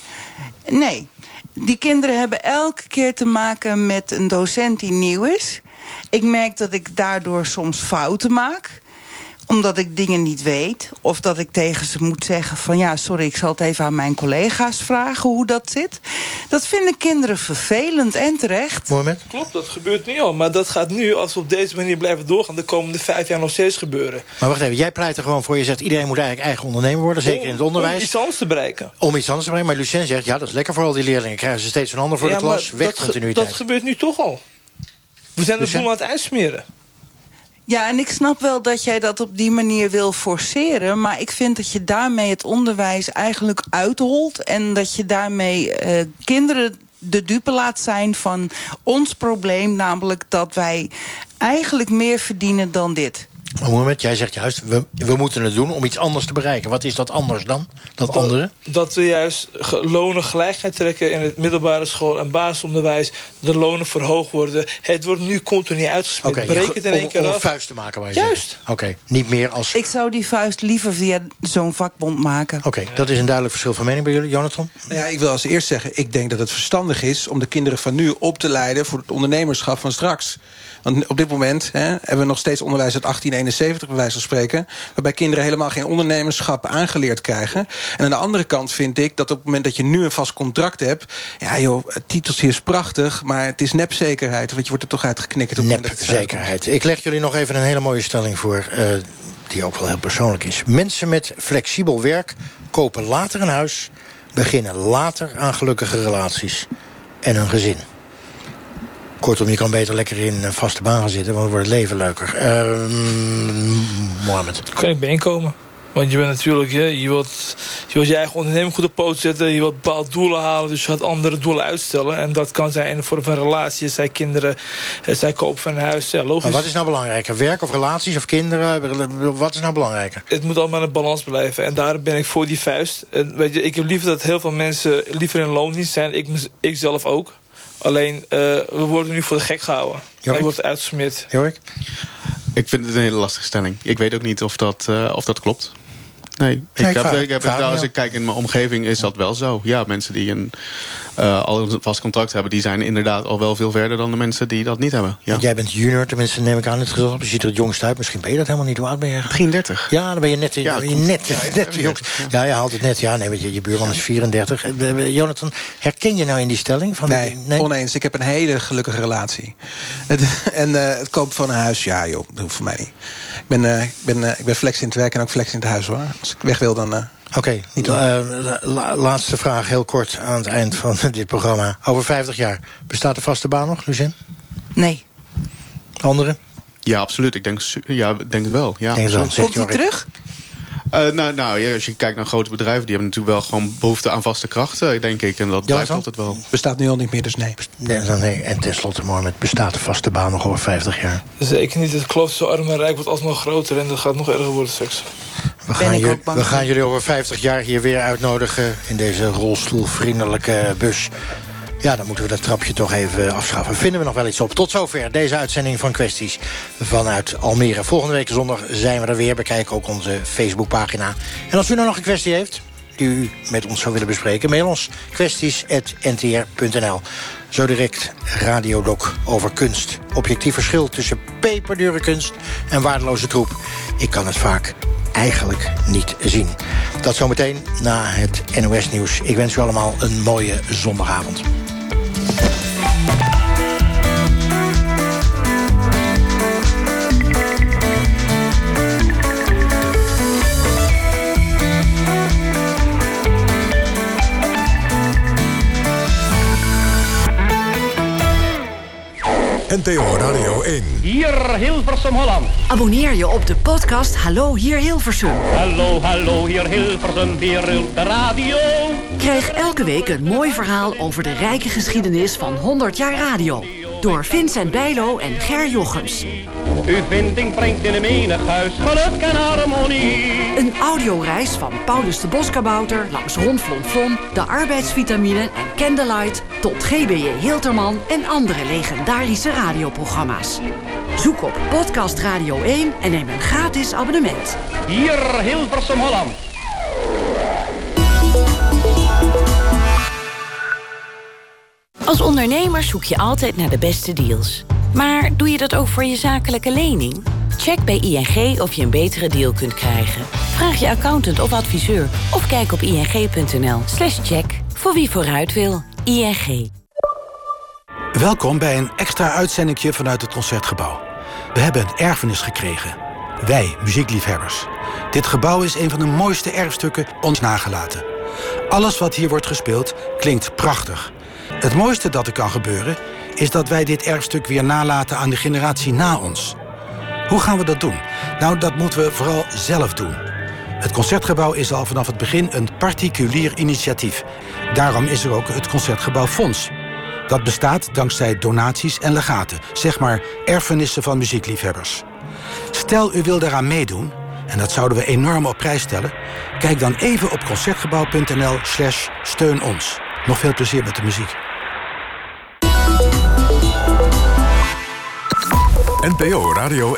Nee. die kinderen hebben elke keer te maken met een docent die nieuw is. Ik merk dat ik daardoor soms fouten maak omdat ik dingen niet weet. Of dat ik tegen ze moet zeggen van ja, sorry, ik zal het even aan mijn collega's vragen hoe dat zit. Dat vinden kinderen vervelend en terecht. Moment. Klopt, dat gebeurt nu al. Maar dat gaat nu, als we op deze manier blijven doorgaan... de komende vijf jaar nog steeds gebeuren. Maar wacht even, jij pleit er gewoon voor. Je zegt iedereen moet eigenlijk eigen ondernemer worden, zeker in het onderwijs. Om iets anders te bereiken. Om iets anders te bereiken. Maar Lucien zegt, ja, dat is lekker voor al die leerlingen. Krijgen ze steeds een ander voor Ja, de klas. maar Weg dat ge-. Dat gebeurt nu toch al. We zijn de boel aan het uitsmeren. Ja, en ik snap wel dat jij dat op die manier wil forceren. Maar ik vind dat je daarmee het onderwijs eigenlijk uitholt. En dat je daarmee eh, kinderen de dupe laat zijn van ons probleem. Namelijk dat wij eigenlijk meer verdienen dan dit. Maar Mohamed, jij zegt juist, we, we moeten het doen om iets anders te bereiken. Wat is dat anders dan? Dat andere? Dat we juist lonen gelijkheid trekken in het middelbare school en basisonderwijs. De lonen verhoogd worden. Het wordt nu continu uitgesmeerd. Oké, Breek het in één keer om een af. vuist te maken. Waar je Juist. Oké, niet meer als... Ik zou die vuist liever via zo'n vakbond maken. Oké, dat is een duidelijk verschil van mening bij jullie. Jonathan? Nou ja, ik wil als eerst zeggen, ik denk dat het verstandig is... om de kinderen van nu op te leiden voor het ondernemerschap van straks. Want op dit moment hè, hebben we nog steeds onderwijs uit 1871, bij wijze van spreken... waarbij kinderen helemaal geen ondernemerschap aangeleerd krijgen. En aan de andere kant vind ik dat op het moment dat je nu een vast contract hebt... ja joh, het titeltje is prachtig, maar het is nepzekerheid. Want je wordt er toch uitgeknikkerd. op. Nepzekerheid. Ik leg jullie nog even een hele mooie stelling voor... eh, die ook wel heel persoonlijk is. Mensen met flexibel werk kopen later een huis... beginnen later aan gelukkige relaties en een gezin. Kortom, je kan beter lekker in een vaste baan gaan zitten... want dan wordt het leven leuker. Ehm Mohamed. kan ik bijeenkomen. Want je bent natuurlijk, hè, je, wilt, je wilt je eigen onderneming goed op poot zetten. Je wilt bepaalde doelen halen, dus je gaat andere doelen uitstellen. En dat kan zijn in de vorm van relatie, het zijn kinderen, het zijn koop van een huis. Ja, logisch. Maar wat is nou belangrijker? Werk of relaties of kinderen? Wat is nou belangrijker? Het moet allemaal in balans blijven. En daar ben ik voor die vuist. En weet je, ik heb liever dat heel veel mensen liever in loondienst zijn. Ik, ik zelf ook. Alleen, eh, we worden nu voor de gek gehouden. Jorik? Er wordt uitgesmeerd. Jorik? Ik vind het een hele lastige stelling. Ik weet ook niet of dat, eh, of dat klopt. Nee, ik, heb, ik heb als ik kijk in mijn omgeving is dat wel zo. Ja, mensen die een, eh, al een vast contract hebben... die zijn inderdaad al wel veel verder dan de mensen die dat niet hebben. Ja. Want Jij bent junior, tenminste neem ik aan het gezelschap. Je ziet er het jongst uit. Misschien ben je dat helemaal niet. Hoe oud ben je? 33. Ja, dan ben je net, Ja, ben je net, Ja, net de jongst. Ja, je haalt het net. Ja, nee, want je, je buurman is 34. Eh, Jonathan, herken je nou in die stelling? Van Nee, oneens. Ik heb een hele gelukkige relatie. Het, en eh, het kopen van een huis, ja joh, dat hoeft voor mij niet. Ik ben, eh, ik ben, eh, ik ben flex in het werk en ook flex in het huis hoor. Als ik weg wil, dan... Oké, niet eh, la- la- laatste vraag, heel kort aan het eind van dit programma. Over 50 jaar, bestaat de vaste baan nog, Lucien? Nee. Anderen? Ja, absoluut. Ik denk, ja, ik denk het wel. Ja, Denk het wel, Komt hij terug? Eh, nou, nou ja, als je kijkt naar grote bedrijven... die hebben natuurlijk wel gewoon behoefte aan vaste krachten, denk ik. En dat blijft altijd wel. Bestaat nu al niet meer, dus nee. Nee, dan nee. En tenslotte, Mohamed, bestaat de vaste baan nog over 50 jaar? Zeker niet. Het kloof zo arm en rijk wordt alsnog groter. En dat gaat nog erger worden straks. We gaan, jullie, we gaan jullie over 50 jaar hier weer uitnodigen... in deze rolstoelvriendelijke bus. Ja, dan moeten we dat trapje toch even afschaffen. Vinden we nog wel iets op. Tot zover deze uitzending van Kwesties vanuit Almere. Volgende week zondag zijn we er weer. Bekijk ook onze Facebookpagina. En als u nou nog een kwestie heeft die u met ons zou willen bespreken... mail ons kwesties.ntr.nl. Zo direct Radiodoc over kunst. Objectief verschil tussen peperdure kunst en waardeloze troep. Ik kan het vaak eigenlijk niet zien. Dat zometeen na het NOS-nieuws. Ik wens u allemaal een mooie zondagavond. NTO Radio 1. Hier Hilversum Holland. Abonneer je op de podcast Hallo hier Hilversum. Hallo, hallo, hier Hilversum, hier de radio. Krijg elke week een mooi verhaal over de rijke geschiedenis van 100 jaar radio. Door Vincent Bijlo en Ger Jochems. Uw vinding brengt in een menig huis geluk en harmonie. Een audioreis van Paulus de Boskabouter langs Ron Flon Flon, de arbeidsvitamine en Candlelight tot GBJ Hilterman en andere legendarische radioprogramma's. Zoek op Podcast Radio 1 en neem een gratis abonnement. Hier Hilversum Holland. Als ondernemer zoek je altijd naar de beste deals. Maar doe je dat ook voor je zakelijke lening? Check bij ING of je een betere deal kunt krijgen. Vraag je accountant of adviseur of kijk op ing.nl slash check. Voor wie vooruit wil, ING. Welkom bij een extra uitzendingje vanuit het Concertgebouw. We hebben een erfenis gekregen. Wij, muziekliefhebbers. Dit gebouw is een van de mooiste erfstukken ons nagelaten. Alles wat hier wordt gespeeld klinkt prachtig. Het mooiste dat er kan gebeuren is dat wij dit erfstuk weer nalaten aan de generatie na ons. Hoe gaan we dat doen? Nou, dat moeten we vooral zelf doen. Het Concertgebouw is al vanaf het begin een particulier initiatief. Daarom is er ook het Concertgebouw Fonds. Dat bestaat dankzij donaties en legaten, zeg maar erfenissen van muziekliefhebbers. Stel u wil daaraan meedoen, en dat zouden we enorm op prijs stellen... kijk dan even op concertgebouw.nl slash steun ons. Nog veel plezier met de muziek. NPO Radio